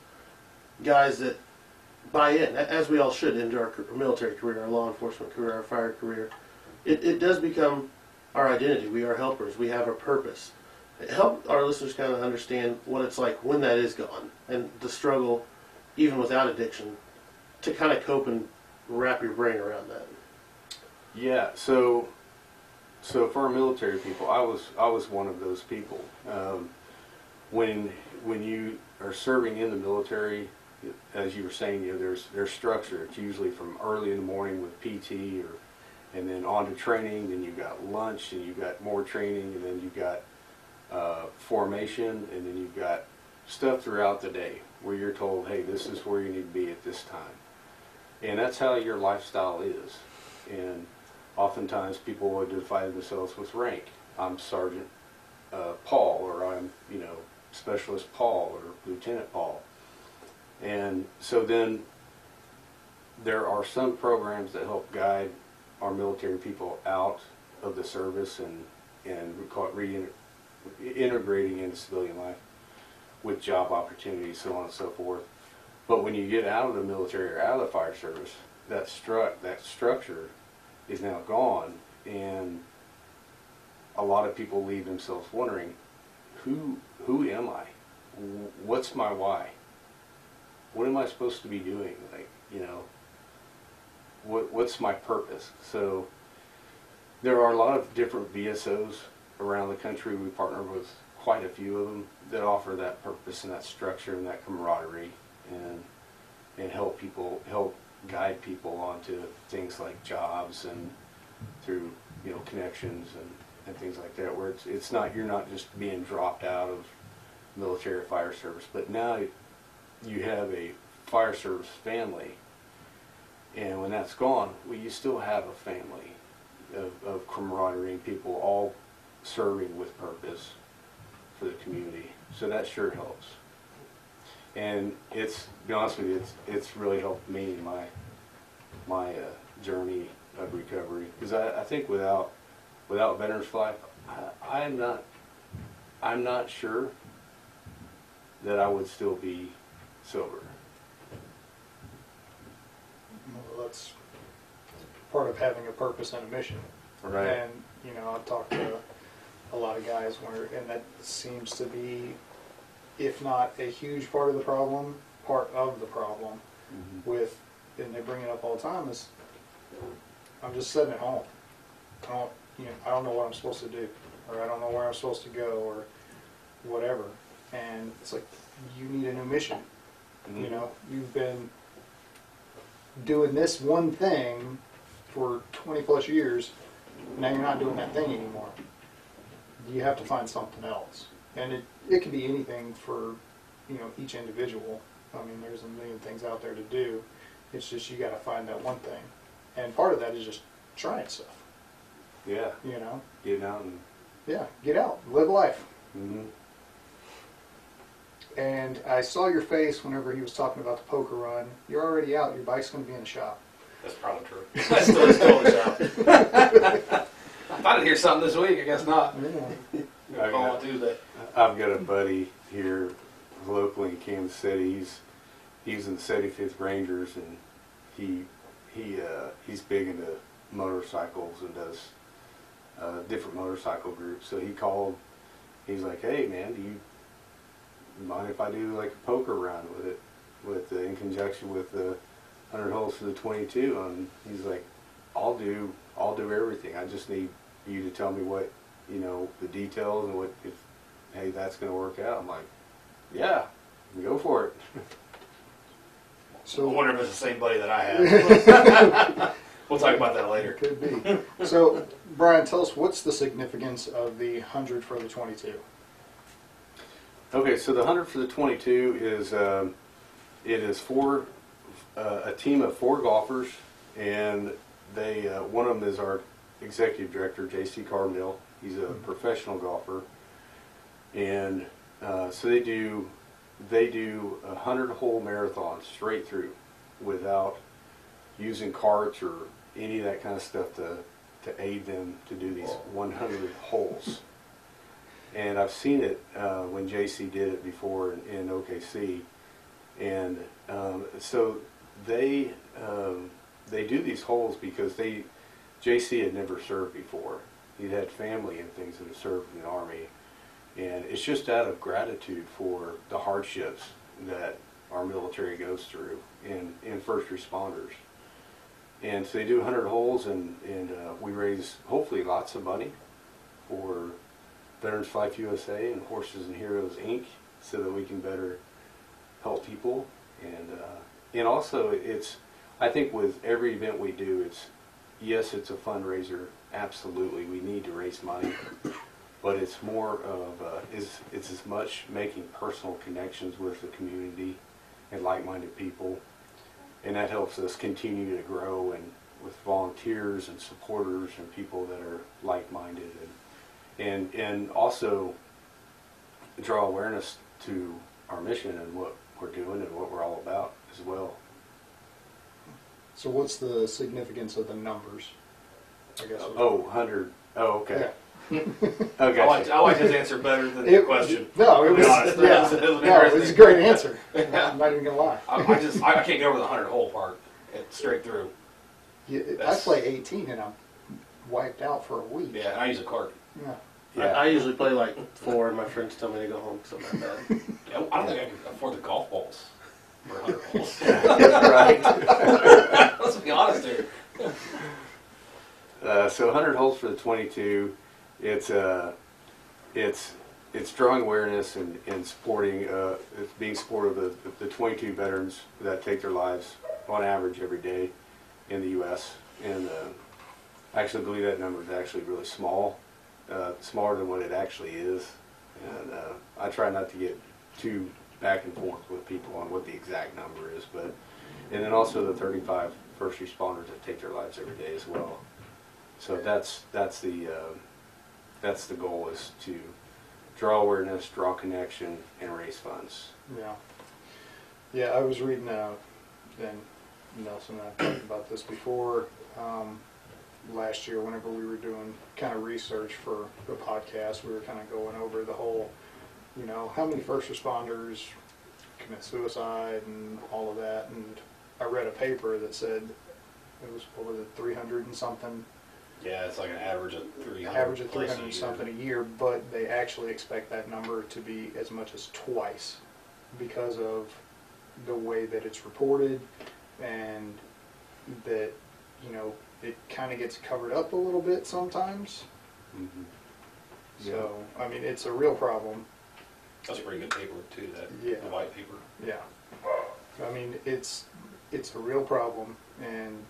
guys that buy in, as we all should, into our military career, our law enforcement career, our fire career, it, it does become our identity. We are helpers. We have a purpose. Help our listeners kind of understand what it's like when that is gone and the struggle, even without addiction, to kind of cope and wrap your brain around that. Yeah, so so for our military people, I was I was one of those people. Um, when when you are serving in the military, as you were saying, you know, there's there's structure. It's usually from early in the morning with PT, or and then on to training. Then you've got lunch, and you've got more training, and then you've got uh, formation, and then you've got stuff throughout the day where you're told, hey, this is where you need to be at this time, and that's how your lifestyle is. And oftentimes people define themselves with rank. I'm Sergeant uh, Paul, or I'm, you know, Specialist Paul, or Lieutenant Paul. And so then there are some programs that help guide our military people out of the service and, and we call it reintegrating into civilian life with job opportunities, so on and so forth. But when you get out of the military or out of the fire service, that stru- that structure is now gone, and a lot of people leave themselves wondering, who who am I? What's my why? What am I supposed to be doing? Like you know, what what's my purpose? So there are a lot of different VSOs around the country. We partner with quite a few of them that offer that purpose and that structure and that camaraderie and and help people help guide people onto things like jobs and through you know connections and, and things like that where it's it's not you're not just being dropped out of military fire service but now you have a fire service family and when that's gone well you still have a family of, of camaraderie and people all serving with purpose for the community. So that sure helps. And it's to be honest with you, it's it's really helped me in my my uh, journey of recovery. Because I, I think without without Veterans Life, I, I'm not I'm not sure that I would still be sober. Well, that's part of having a purpose and a mission. Right. And, you know, I've talked to a lot of guys where, and that seems to be if not a huge part of the problem, part of the problem Mm-hmm. with, and they bring it up all the time, is I'm just sitting at home. I don't, you know, I don't know what I'm supposed to do, or I don't know where I'm supposed to go, or whatever. And it's like, you need a new mission. Mm-hmm. You know, you've been doing this one thing for 20 plus years. Now you're not doing that thing anymore. You have to find something else, and it it can be anything for you know each individual. I mean, there's a million things out there to do. It's just you got to find that one thing, and part of that is just trying stuff. Yeah, You know, getting out and. yeah, get out, live life. hmm And I saw your face whenever he was talking about the poker run. You're already out. Your bike's going to be in the shop. That's probably true. I still, still in the shop. I thought I'd hear something this week. I guess not. Yeah. I'll call on Tuesday. I've got a buddy here locally in Kansas City. He's he's in the 75th Rangers, and he he uh, he's big into motorcycles and does uh, different motorcycle groups. So he called. He's like, "Hey man, do you mind if I do like a poker round with it, with uh, in conjunction with the 100 holes for the 22?" And he's like, "I'll do I'll do everything. I just need you to tell me what you know the details and what if hey that's going to work out." I'm like, "Yeah, go for it." So I So wonder if it's the same buddy that I have. we'll talk about that later. Could be. So, Brian, tell us what's the significance of the 100 for the 22? Okay, so the hundred for the twenty-two is um, it is four uh, a team of four golfers, and they uh, one of them is our executive director, J.C. Carbondale. He's a professional golfer, and uh, so they do they do a hundred hole marathon straight through without using carts or any of that kind of stuff to to aid them to do these 100 holes and I've seen it uh, when JC did it before in, in OKC, and um, so they um, they do these holes because they JC had never served before. He had family and things that had served in the army, and it's just out of gratitude for the hardships that our military goes through and, and first responders. And so they do 100 holes, and, and uh, we raise hopefully lots of money for Veterans Life USA and Horses and Heroes Inc. so that we can better help people. And uh, and also it's I think with every event we do, it's yes, it's a fundraiser. Absolutely, we need to raise money, but it's more of uh, it's as much making personal connections with the community and like-minded people, and that helps us continue to grow and with volunteers and supporters and people that are like-minded and and and also draw awareness to our mission and what we're doing and what we're all about as well. So, what's the significance of the numbers? I guess. Oh, 100. Oh, okay. Yeah. Okay. I like, I liked his answer better than the question. No, it was. honest, yeah, it was- it was an no, it was a great answer. Yeah. I'm not even gonna lie. I, I just I, I can't get over the hundred hole part. It, straight through. Yeah, I play 18 and I'm wiped out for a week. Yeah, and I use a cart. Yeah. I, I usually play like four, and my friends tell me to go home because I'm that bad. Yeah, I don't think I can afford the golf balls for hundred holes. right. Let's be honest here. Uh, so 100 holes for the 22. It's uh, it's it's drawing awareness and, and supporting uh, it's being supportive of the, the 22 veterans that take their lives on average every day in the U.S. And uh, I actually believe that number is actually really small, uh, smaller than what it actually is. And uh, I try not to get too back and forth with people on what the exact number is, but and then also the 35 first responders that take their lives every day as well. So that's that's the uh, that's the goal is to draw awareness, draw connection, and raise funds. Yeah. Yeah, I was reading, uh, and Nelson and I talked about this before, um, last year whenever we were doing kind of research for the podcast, we were kind of going over the whole, you know, how many first responders commit suicide and all of that. And I read a paper that said it was, what was it, 300 and something Yeah, it's like an average of three hundred. average of three hundred something a year, but they actually expect that number to be as much as twice because of the way that it's reported and that, you know, it kind of gets covered up a little bit sometimes. Mhm. So, I mean, it's a real problem. That's a pretty good paper too, that, Yeah. the white paper. Yeah. I mean, it's, it's a real problem and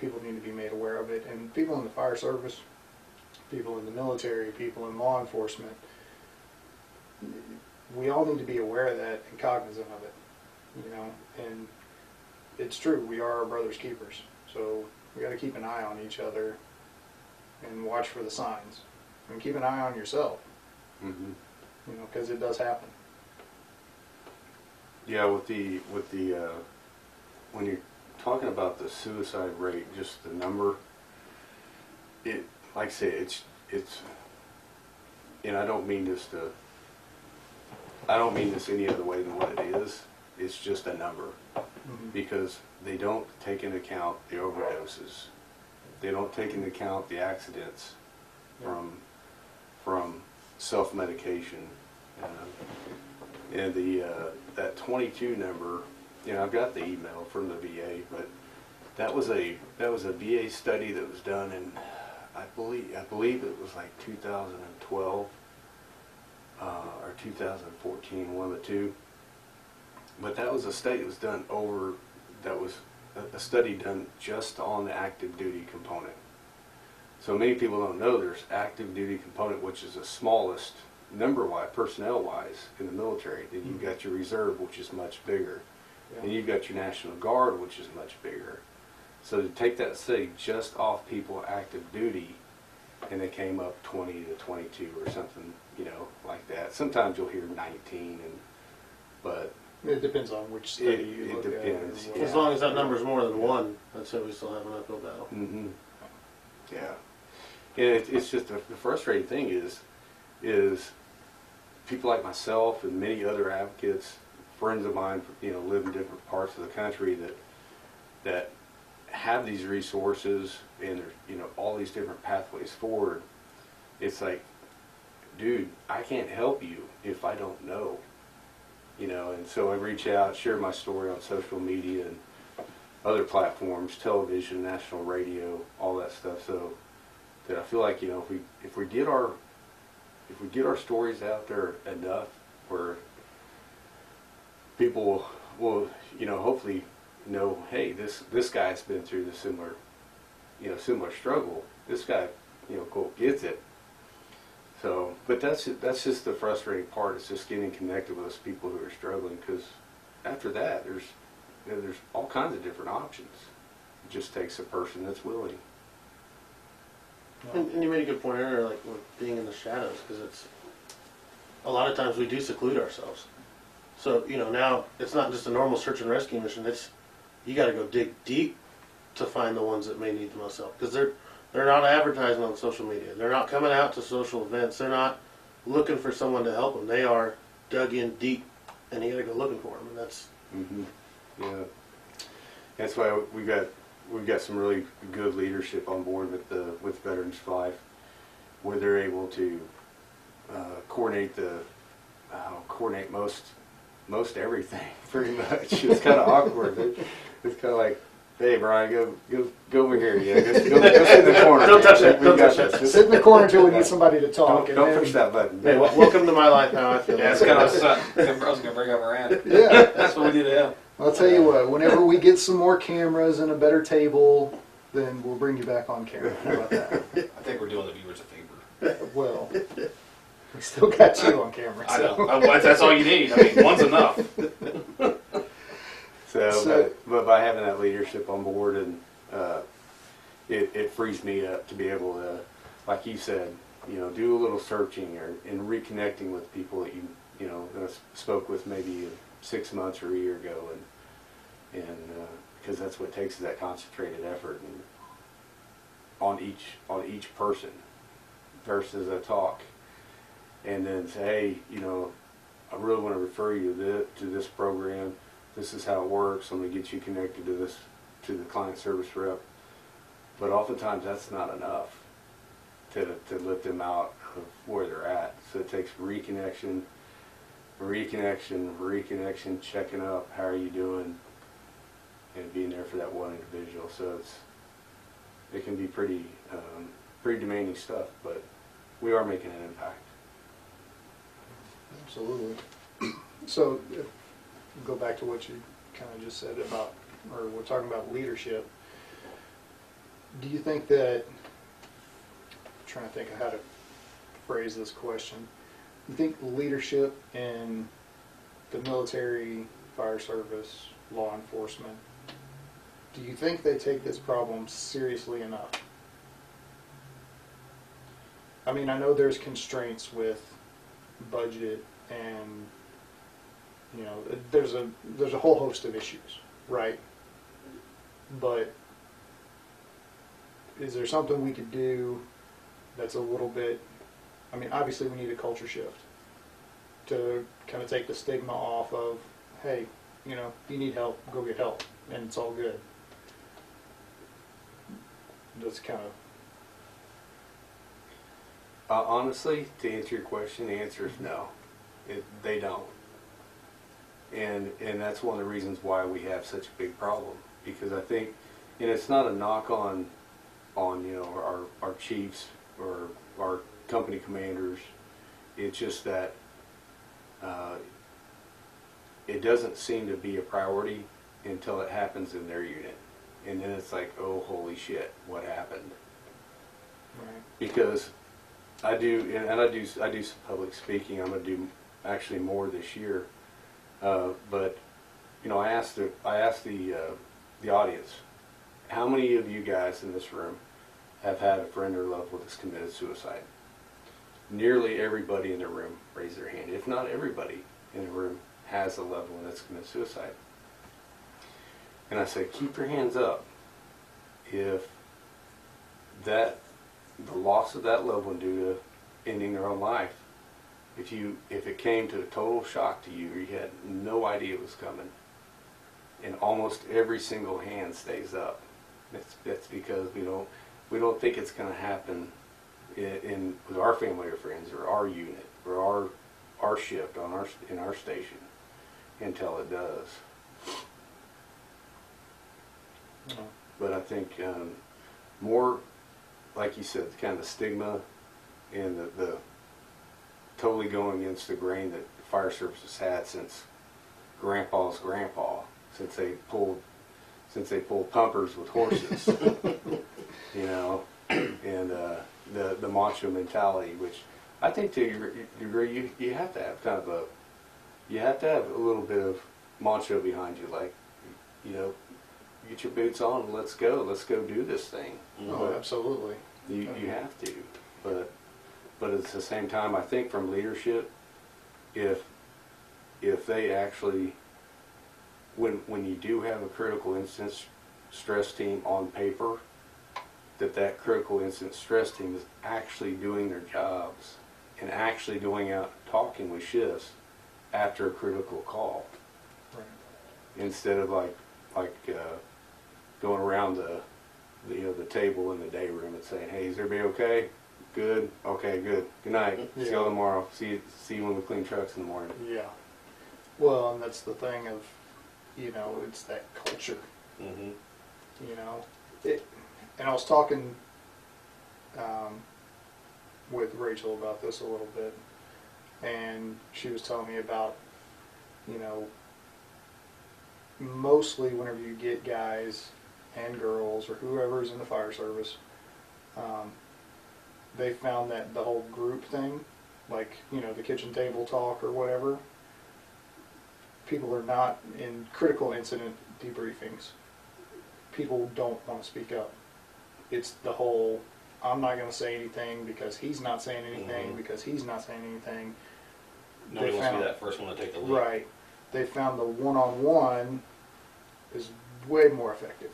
people need to be made aware of it. And people in the fire service, people in the military, people in law enforcement, we all need to be aware of that and cognizant of it, you know, and it's true, we are our brother's keepers. So we gotta keep an eye on each other and watch for the signs. And keep an eye on yourself, Mhm. you know, cause it does happen. Yeah, with the with the uh, when you're talking about the suicide rate, just the number, it like I say, it's it's, and I don't mean this to. I don't mean this any other way than what it is. It's just a number because they don't take into account the overdoses. They don't take into account the accidents from from self medication. Uh, and the uh, that 22 number, you know, I've got the email from the VA, but that was a that was a VA study that was done in, I believe I believe it was like 2012 uh, or 2014, one of the two. But that was a study that was done over that was a, a study done just on the active duty component. So many people don't know there's active duty component, which is the smallest number wise, personnel wise in the military. Then you've hmm. got your reserve, which is much bigger. Yeah. And you've got your National Guard, which is much bigger. So to take that study just off people active duty, and they came up 20 to 22 or something, you know, like that. Sometimes you'll hear 19, and but It depends on which study It- you it look depends, at. yeah. As long as that number's more than one, I'd say we still have an uphill battle. hmm Yeah, and it, it's just the, the frustrating thing is, is people like myself and many other advocates, friends of mine, you know, live in different parts of the country that that have these resources and there's you know all these different pathways forward. It's like, dude, I can't help you if I don't know, you know. And so I reach out, share my story on social media and other platforms, television, national radio, all that stuff. So that I feel like you know if we if we get our if we get our stories out there enough, where people will, will you know hopefully know, hey, this this guy's been through the similar you know similar struggle. This guy you know quote gets it. So, but that's that's just the frustrating part. It's just getting connected with those people who are struggling because after that, there's you know, there's all kinds of different options. It just takes a person that's willing. And, and you made a good point earlier, like with being in the shadows, because it's a lot of times we do seclude ourselves. So you know now it's not just a normal search and rescue mission. It's you got to go dig deep to find the ones that may need the most help because they're they're not advertising on social media. They're not coming out to social events. They're not looking for someone to help them. They are dug in deep, and you got to go looking for them. And that's hmm Yeah, that's why we got we've got some really good leadership on board with the with Veterans for Life, where they're able to uh, coordinate the uh, coordinate most most everything pretty much. It's kind of awkward. It- It's kind of like. Hey Brian, go go go over here. Yeah, go, go, go sit in the corner. Don't touch it. We don't got touch this. that. Sit in the corner until we need somebody to talk. Don't, and don't then- push that button. hey, wel- welcome to my life. How I feel. Yeah, it's kind of, I was gonna bring up Miranda. Yeah, That's what we did to him. I'll tell you what. Whenever we get some more cameras and a better table, then we'll bring you back on camera. How about that? I think we're doing the viewers a favor. Well, we still got you on camera. I So. know, I- that's all you need, I mean, one's enough. So, So- but, but by having that leadership on board and uh, it, it frees me up to be able to, like you said, you know, do a little searching or and reconnecting with people that you you know that spoke with maybe six months or a year ago, and and because that's what takes is that concentrated effort and on each on each person versus a talk, and then say, hey, you know, I really want to refer you to this, to this program. This is how it works. I'm going to get you connected to this, to the client service rep. but oftentimes that's not enough to, to lift them out of where they're at. So it takes reconnection, reconnection, reconnection, checking up, how are you doing, and being there for that one individual. So it's, it can be pretty, um, pretty demanding stuff, but we are making an impact. Absolutely. So, go back to what you kind of just said about, or we're talking about leadership. Do you think that, I'm trying to think of how to phrase this question. Do you think leadership in the military, fire service, law enforcement, do you think they take this problem seriously enough? I mean, I know there's constraints with budget and you know there's a there's a whole host of issues right but is there something we could do that's a little bit i mean obviously we need a culture shift to kind of take the stigma off of hey you know if you need help go get help and it's all good that's kind of Uh, honestly, to answer your question, the answer is no. It, they don't. And, and that's one of the reasons why we have such a big problem. Because I think, and it's not a knock on, on, you know, our, our chiefs or our company commanders. It's just that, uh, it doesn't seem to be a priority until it happens in their unit. And then it's like, oh, holy shit, what happened? right because I do, and I do, I do some public speaking. I'm gonna do actually more this year. Uh, but you know, I asked the, I asked the, uh, the audience, how many of you guys in this room have had a friend or loved one that's committed suicide? Nearly everybody in the room raised their hand. If not everybody in the room has a loved one that's committed suicide. And I said, keep your hands up if that the loss of that loved one due to ending their own life, if you if it came to a total shock to you, or you had no idea it was coming, and almost every single hand stays up, that's that's because we don't we don't think it's going to happen in, in with our family or friends or our unit or our our shift on our in our station until it does. But I think um, more, like you said, kind of the stigma and the, the totally going against the grain that the fire service has had since grandpa's grandpa, since they pulled, since they pulled pumpers with horses, you know, and uh, the the macho mentality, which I think to your degree you you have to have kind of a, you have to have a little bit of macho behind you, like, you know, get your boots on and let's go, let's go do this thing. oh absolutely. You, you have to, but, but at the same time, I think from leadership, if, if they actually, when, when you do have a critical incident stress team on paper, that that critical incident stress team is actually doing their jobs and actually going out talking with shifts after a critical call right instead of like like uh, going around the, the you know the table in the day room and saying, "Hey, is everybody okay? Good. Okay, good. Good night. See y'all tomorrow. See you, see you when we clean trucks in the morning." Yeah. Well, and that's the thing of, you know, it's that culture, Mm-hmm. you know. It, and I was talking um, with Rachel about this a little bit, and she was telling me about, you know, mostly whenever you get guys and girls or whoever's in the fire service, um, they found that the whole group thing, like you know the kitchen table talk or whatever, people are not in critical incident debriefings. People don't want to speak up. It's the whole I'm not going to say anything because he's not saying anything Mhm. because he's not saying anything. Nobody They wants to be that first one to take the lead. Right. They found the one-on-one is way more effective.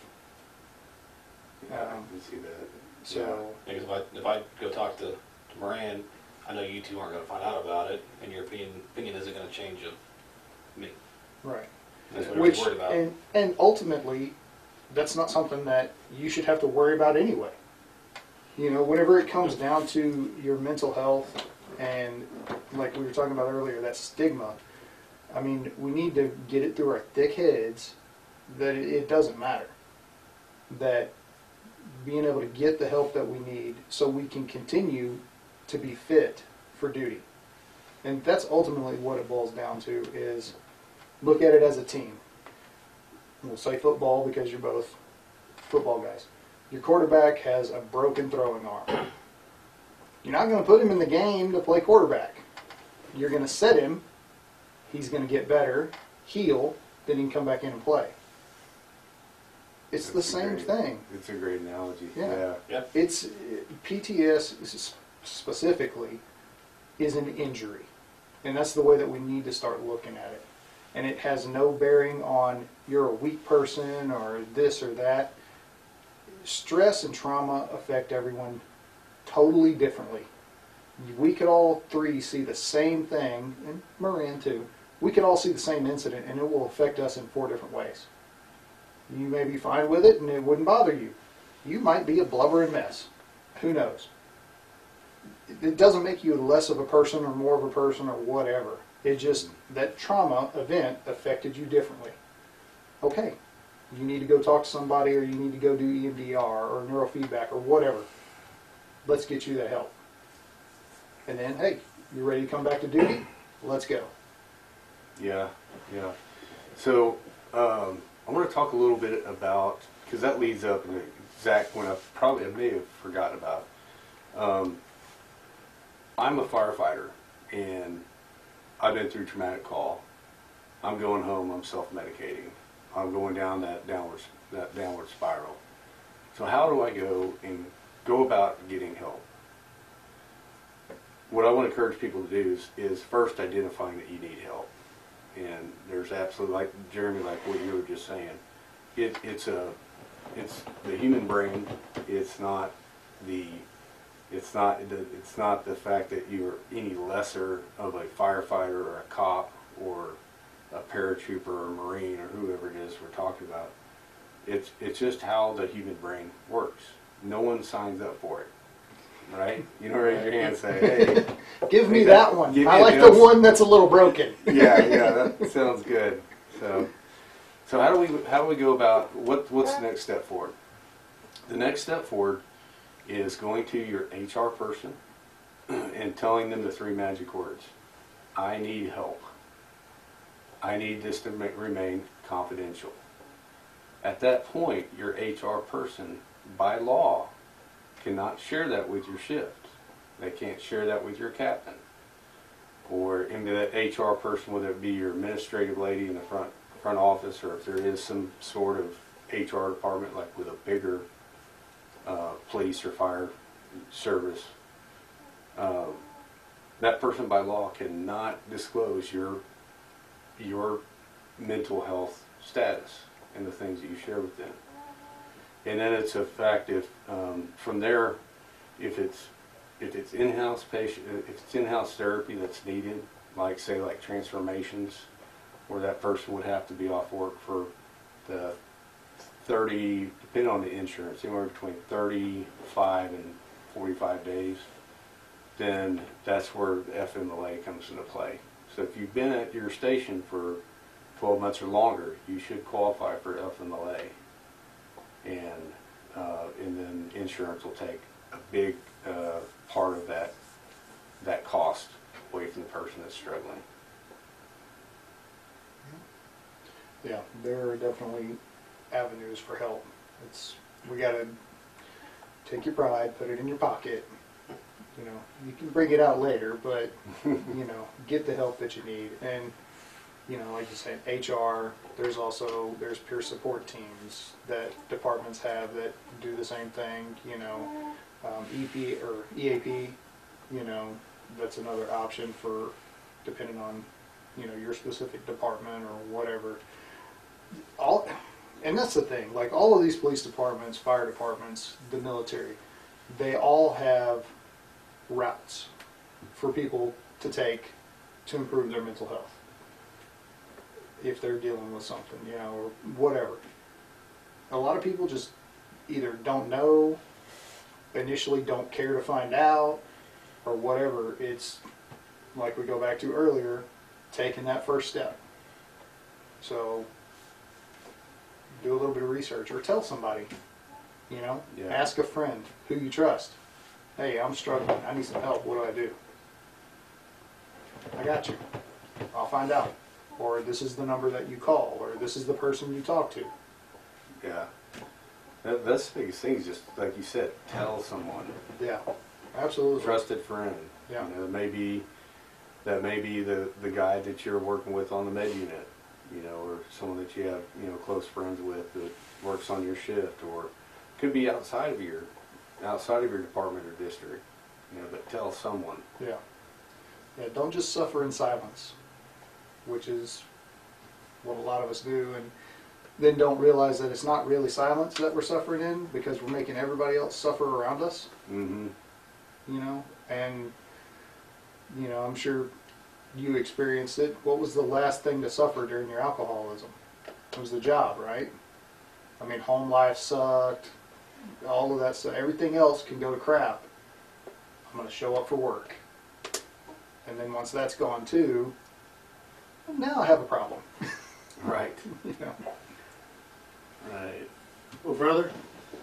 Yeah, I Um, can see that. So Because if I, if I go talk to, to Moran, I know you two aren't going to find out about it, and your opinion opinion isn't going to change of me. right. That's what Which worried about. and and ultimately, that's not something that you should have to worry about anyway. You know, whenever it comes down to your mental health and like we were talking about earlier, that stigma, I mean, we need to get it through our thick heads that it, it doesn't matter. That being able to get the help that we need so we can continue to be fit for duty. And that's ultimately what it boils down to is look at it as a team. We'll say football because you're both football guys. Your quarterback has a broken throwing arm. You're not going to put him in the game to play quarterback. You're going to set him. He's going to get better, heal, then he can come back in and play. It's the That's a same great- thing. It's a great analogy. Yeah. yeah. Yeah. It's PTS s- specifically is an injury, and that's the way that we need to start looking at it. And it has no bearing on you're a weak person or this or that. Stress and trauma affect everyone totally differently. We could all three see the same thing, and Moran too. We could all see the same incident, and it will affect us in four different ways. You may be fine with it, and it wouldn't bother you you might be a blubbering mess. Who knows? It- doesn't make you less of a person or more of a person or whatever. It just, that trauma event affected you differently. Okay, you need to go talk to somebody or you need to go do EMDR or neurofeedback or whatever. Let's get you the help. And then, hey, you ready to come back to duty? Let's go. Yeah, yeah. So um, I want to talk a little bit about because that leads up into Zach when I probably I may have forgotten about. Um, I'm a firefighter and I've been through traumatic call. I'm going home. I'm self-medicating. I'm going down that downward that downward spiral. So how do I go and go about getting help? What I want to encourage people to do is, is first identifying that you need help and there's absolutely like Jeremy, like what you were just saying, it, it's a, it's the human brain. It's not the, it's not the, it's not the fact that you're any lesser of a firefighter or a cop or a paratrooper or a marine or whoever it is we're talking about. It's it's just how the human brain works. No one signs up for it, right? You don't raise your hand and say, "Hey, Give me that that- one. give I like the one that's a little broken. yeah, yeah, that sounds good. So, so how do we how do we go about what what's the next step forward? The next step forward is going to your HR person and telling them the three magic words: "I need help. I need this to ma- remain confidential." At that point, your HR person, by law, cannot share that with your shift. They can't share that with your captain or into that HR person, whether it be your administrative lady in the front front office, or if there is some sort of HR department, like with a bigger uh, police or fire service. Uh, that person by law cannot disclose your your mental health status and the things that you share with them. And then it's if um, from there, if it's if it's in-house patient, if it's in-house therapy that's needed, like say like transformations, where that person would have to be off work for the 30, depending on the insurance, anywhere between 35 and 45 days, then that's where FMLA comes into play. So if you've been at your station for 12 months or longer, you should qualify for FMLA. And, uh, and then insurance will take a big uh, part of that, that cost away from the person that's struggling. Yeah, there are definitely avenues for help. It's we got to take your pride, put it in your pocket. You know, you can bring it out later, but you know, get the help that you need. And you know, like you said, HR. There's also there's peer support teams that departments have that do the same thing. You know, um, EP or EAP. You know, that's another option for depending on you know your specific department or whatever all and that's the thing like all of these police departments fire departments the military they all have routes for people to take to improve their mental health if they're dealing with something you know or whatever a lot of people just either don't know, initially don't care to find out, or whatever. It's like we go back to earlier, taking that first step. So do a little bit of research or tell somebody, you know, Yeah. ask a friend who you trust. Hey, I'm struggling. I need some help. What do I do? I got you. I'll find out. Or this is the number that you call, or this is the person you talk to. Yeah. That, that's the biggest thing. Is just like you said, tell someone, Yeah, absolutely. trusted friend. Yeah. You know, maybe that may be the the guy that you're working with on the med unit. You know, or someone that you have you know close friends with that works on your shift, or could be outside of your outside of your department or district. You know, but tell someone. Yeah. Yeah, don't just suffer in silence, which is what a lot of us do, and then don't realize that it's not really silence that we're suffering in because we're making everybody else suffer around us, Mm-hmm. you know? And, you know, I'm sure you experienced it. What was the last thing to suffer during your alcoholism? It was the job, right? I mean, home life sucked, all of that stuff. Everything else can go to crap. I'm going to show up for work. And then once that's gone too, now I have a problem. Right. You know? Right. Well, brother,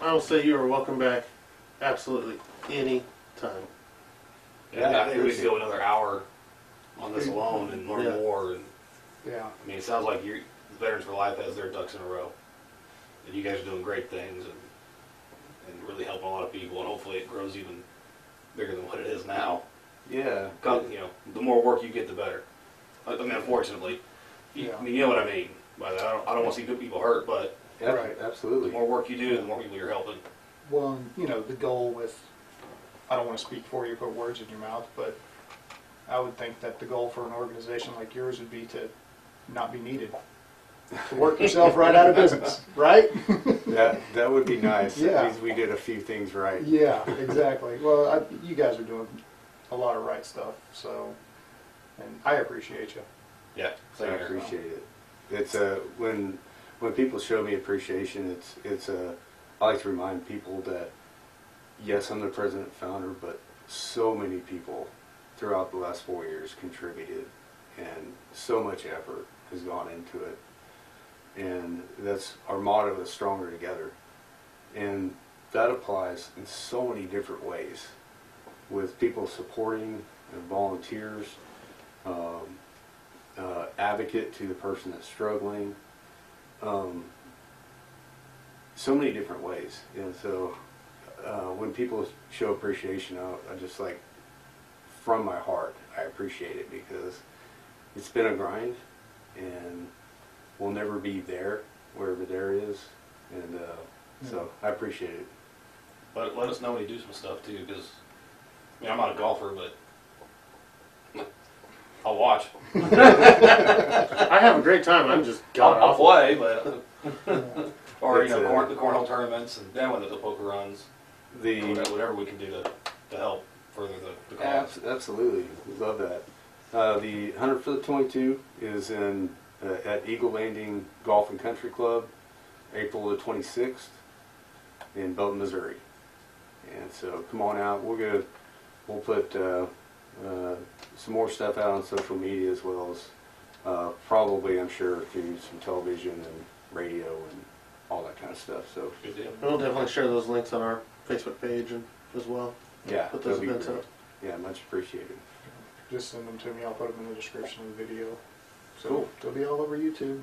I will say you are welcome back absolutely any time. Yeah, Yeah, I think we appreciate could go another hour on this alone and learn Yeah. more. And Yeah. I mean, it sounds like you Veterans for Life has their ducks in a row, and you guys are doing great things and and really helping a lot of people. And hopefully, it grows even bigger than what it is now. Yeah. God, you know, the more work you get, the better. I I mean, unfortunately, you, Yeah. I mean, you know what I mean by that. I don't, I don't want to see good people hurt, but Yeah, Right. the Absolutely. more work you do, the more people you're helping. Well, and, you know, the goal with, I don't want to speak for you, put words in your mouth, but I would think that the goal for an organization like yours would be to not be needed. To work yourself right out of business, right? That that would be nice. Yeah. That means we did a few things right. Yeah, exactly. Well, I, you guys are doing a lot of right stuff, so, and I appreciate you. Yeah, I here. appreciate it. It's uh, when when people show me appreciation, it's it's uh, I like to remind people that yes, I'm the president and founder, but so many people throughout the last four years contributed, and so much effort has gone into it. And that's our motto is stronger together, and that applies in so many different ways, with people supporting and volunteers. Um, uh, advocate to the person that's struggling. Um, so many different ways, and so uh, when people show appreciation, I, I just like from my heart, I appreciate it because it's been a grind, and we'll never be there wherever there is, and uh, so I appreciate it. But let us know when you do some stuff too, because I mean, I'm not a golfer, but I'll watch. I have a great time. I'm just I'll, god I'll awful. play, but or you It's, know, uh, corn, the cornhole tournaments and then when the poker runs, The whatever, whatever we can do to, to help further the, the cause. Abs- Absolutely, we love that. Uh, the 100 foot 22 is in uh, at Eagle Landing Golf and Country Club, April the 26th in Belton, Missouri. And so come on out. We're gonna we'll put uh, uh, some more stuff out on social media as well as uh, probably I'm sure through some television and radio and all that kind of stuff. So Good deal. We'll definitely share those links on our Facebook page and as well. yeah, Put those that'd be events great. up. Yeah, much appreciated. Just send them to me. I'll put them in the description of the video. So Cool. they'll be all over YouTube.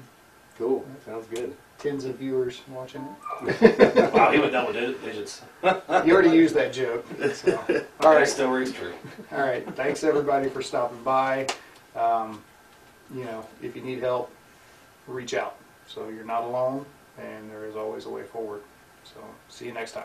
Cool, sounds good. Tens of viewers watching it. Wow, he went double digit- digits. You already used that joke. So. All That right. still rings true. All right. Thanks everybody for stopping by. Um, you know, if you need help, reach out. So you're not alone, and there is always a way forward. So see you next time.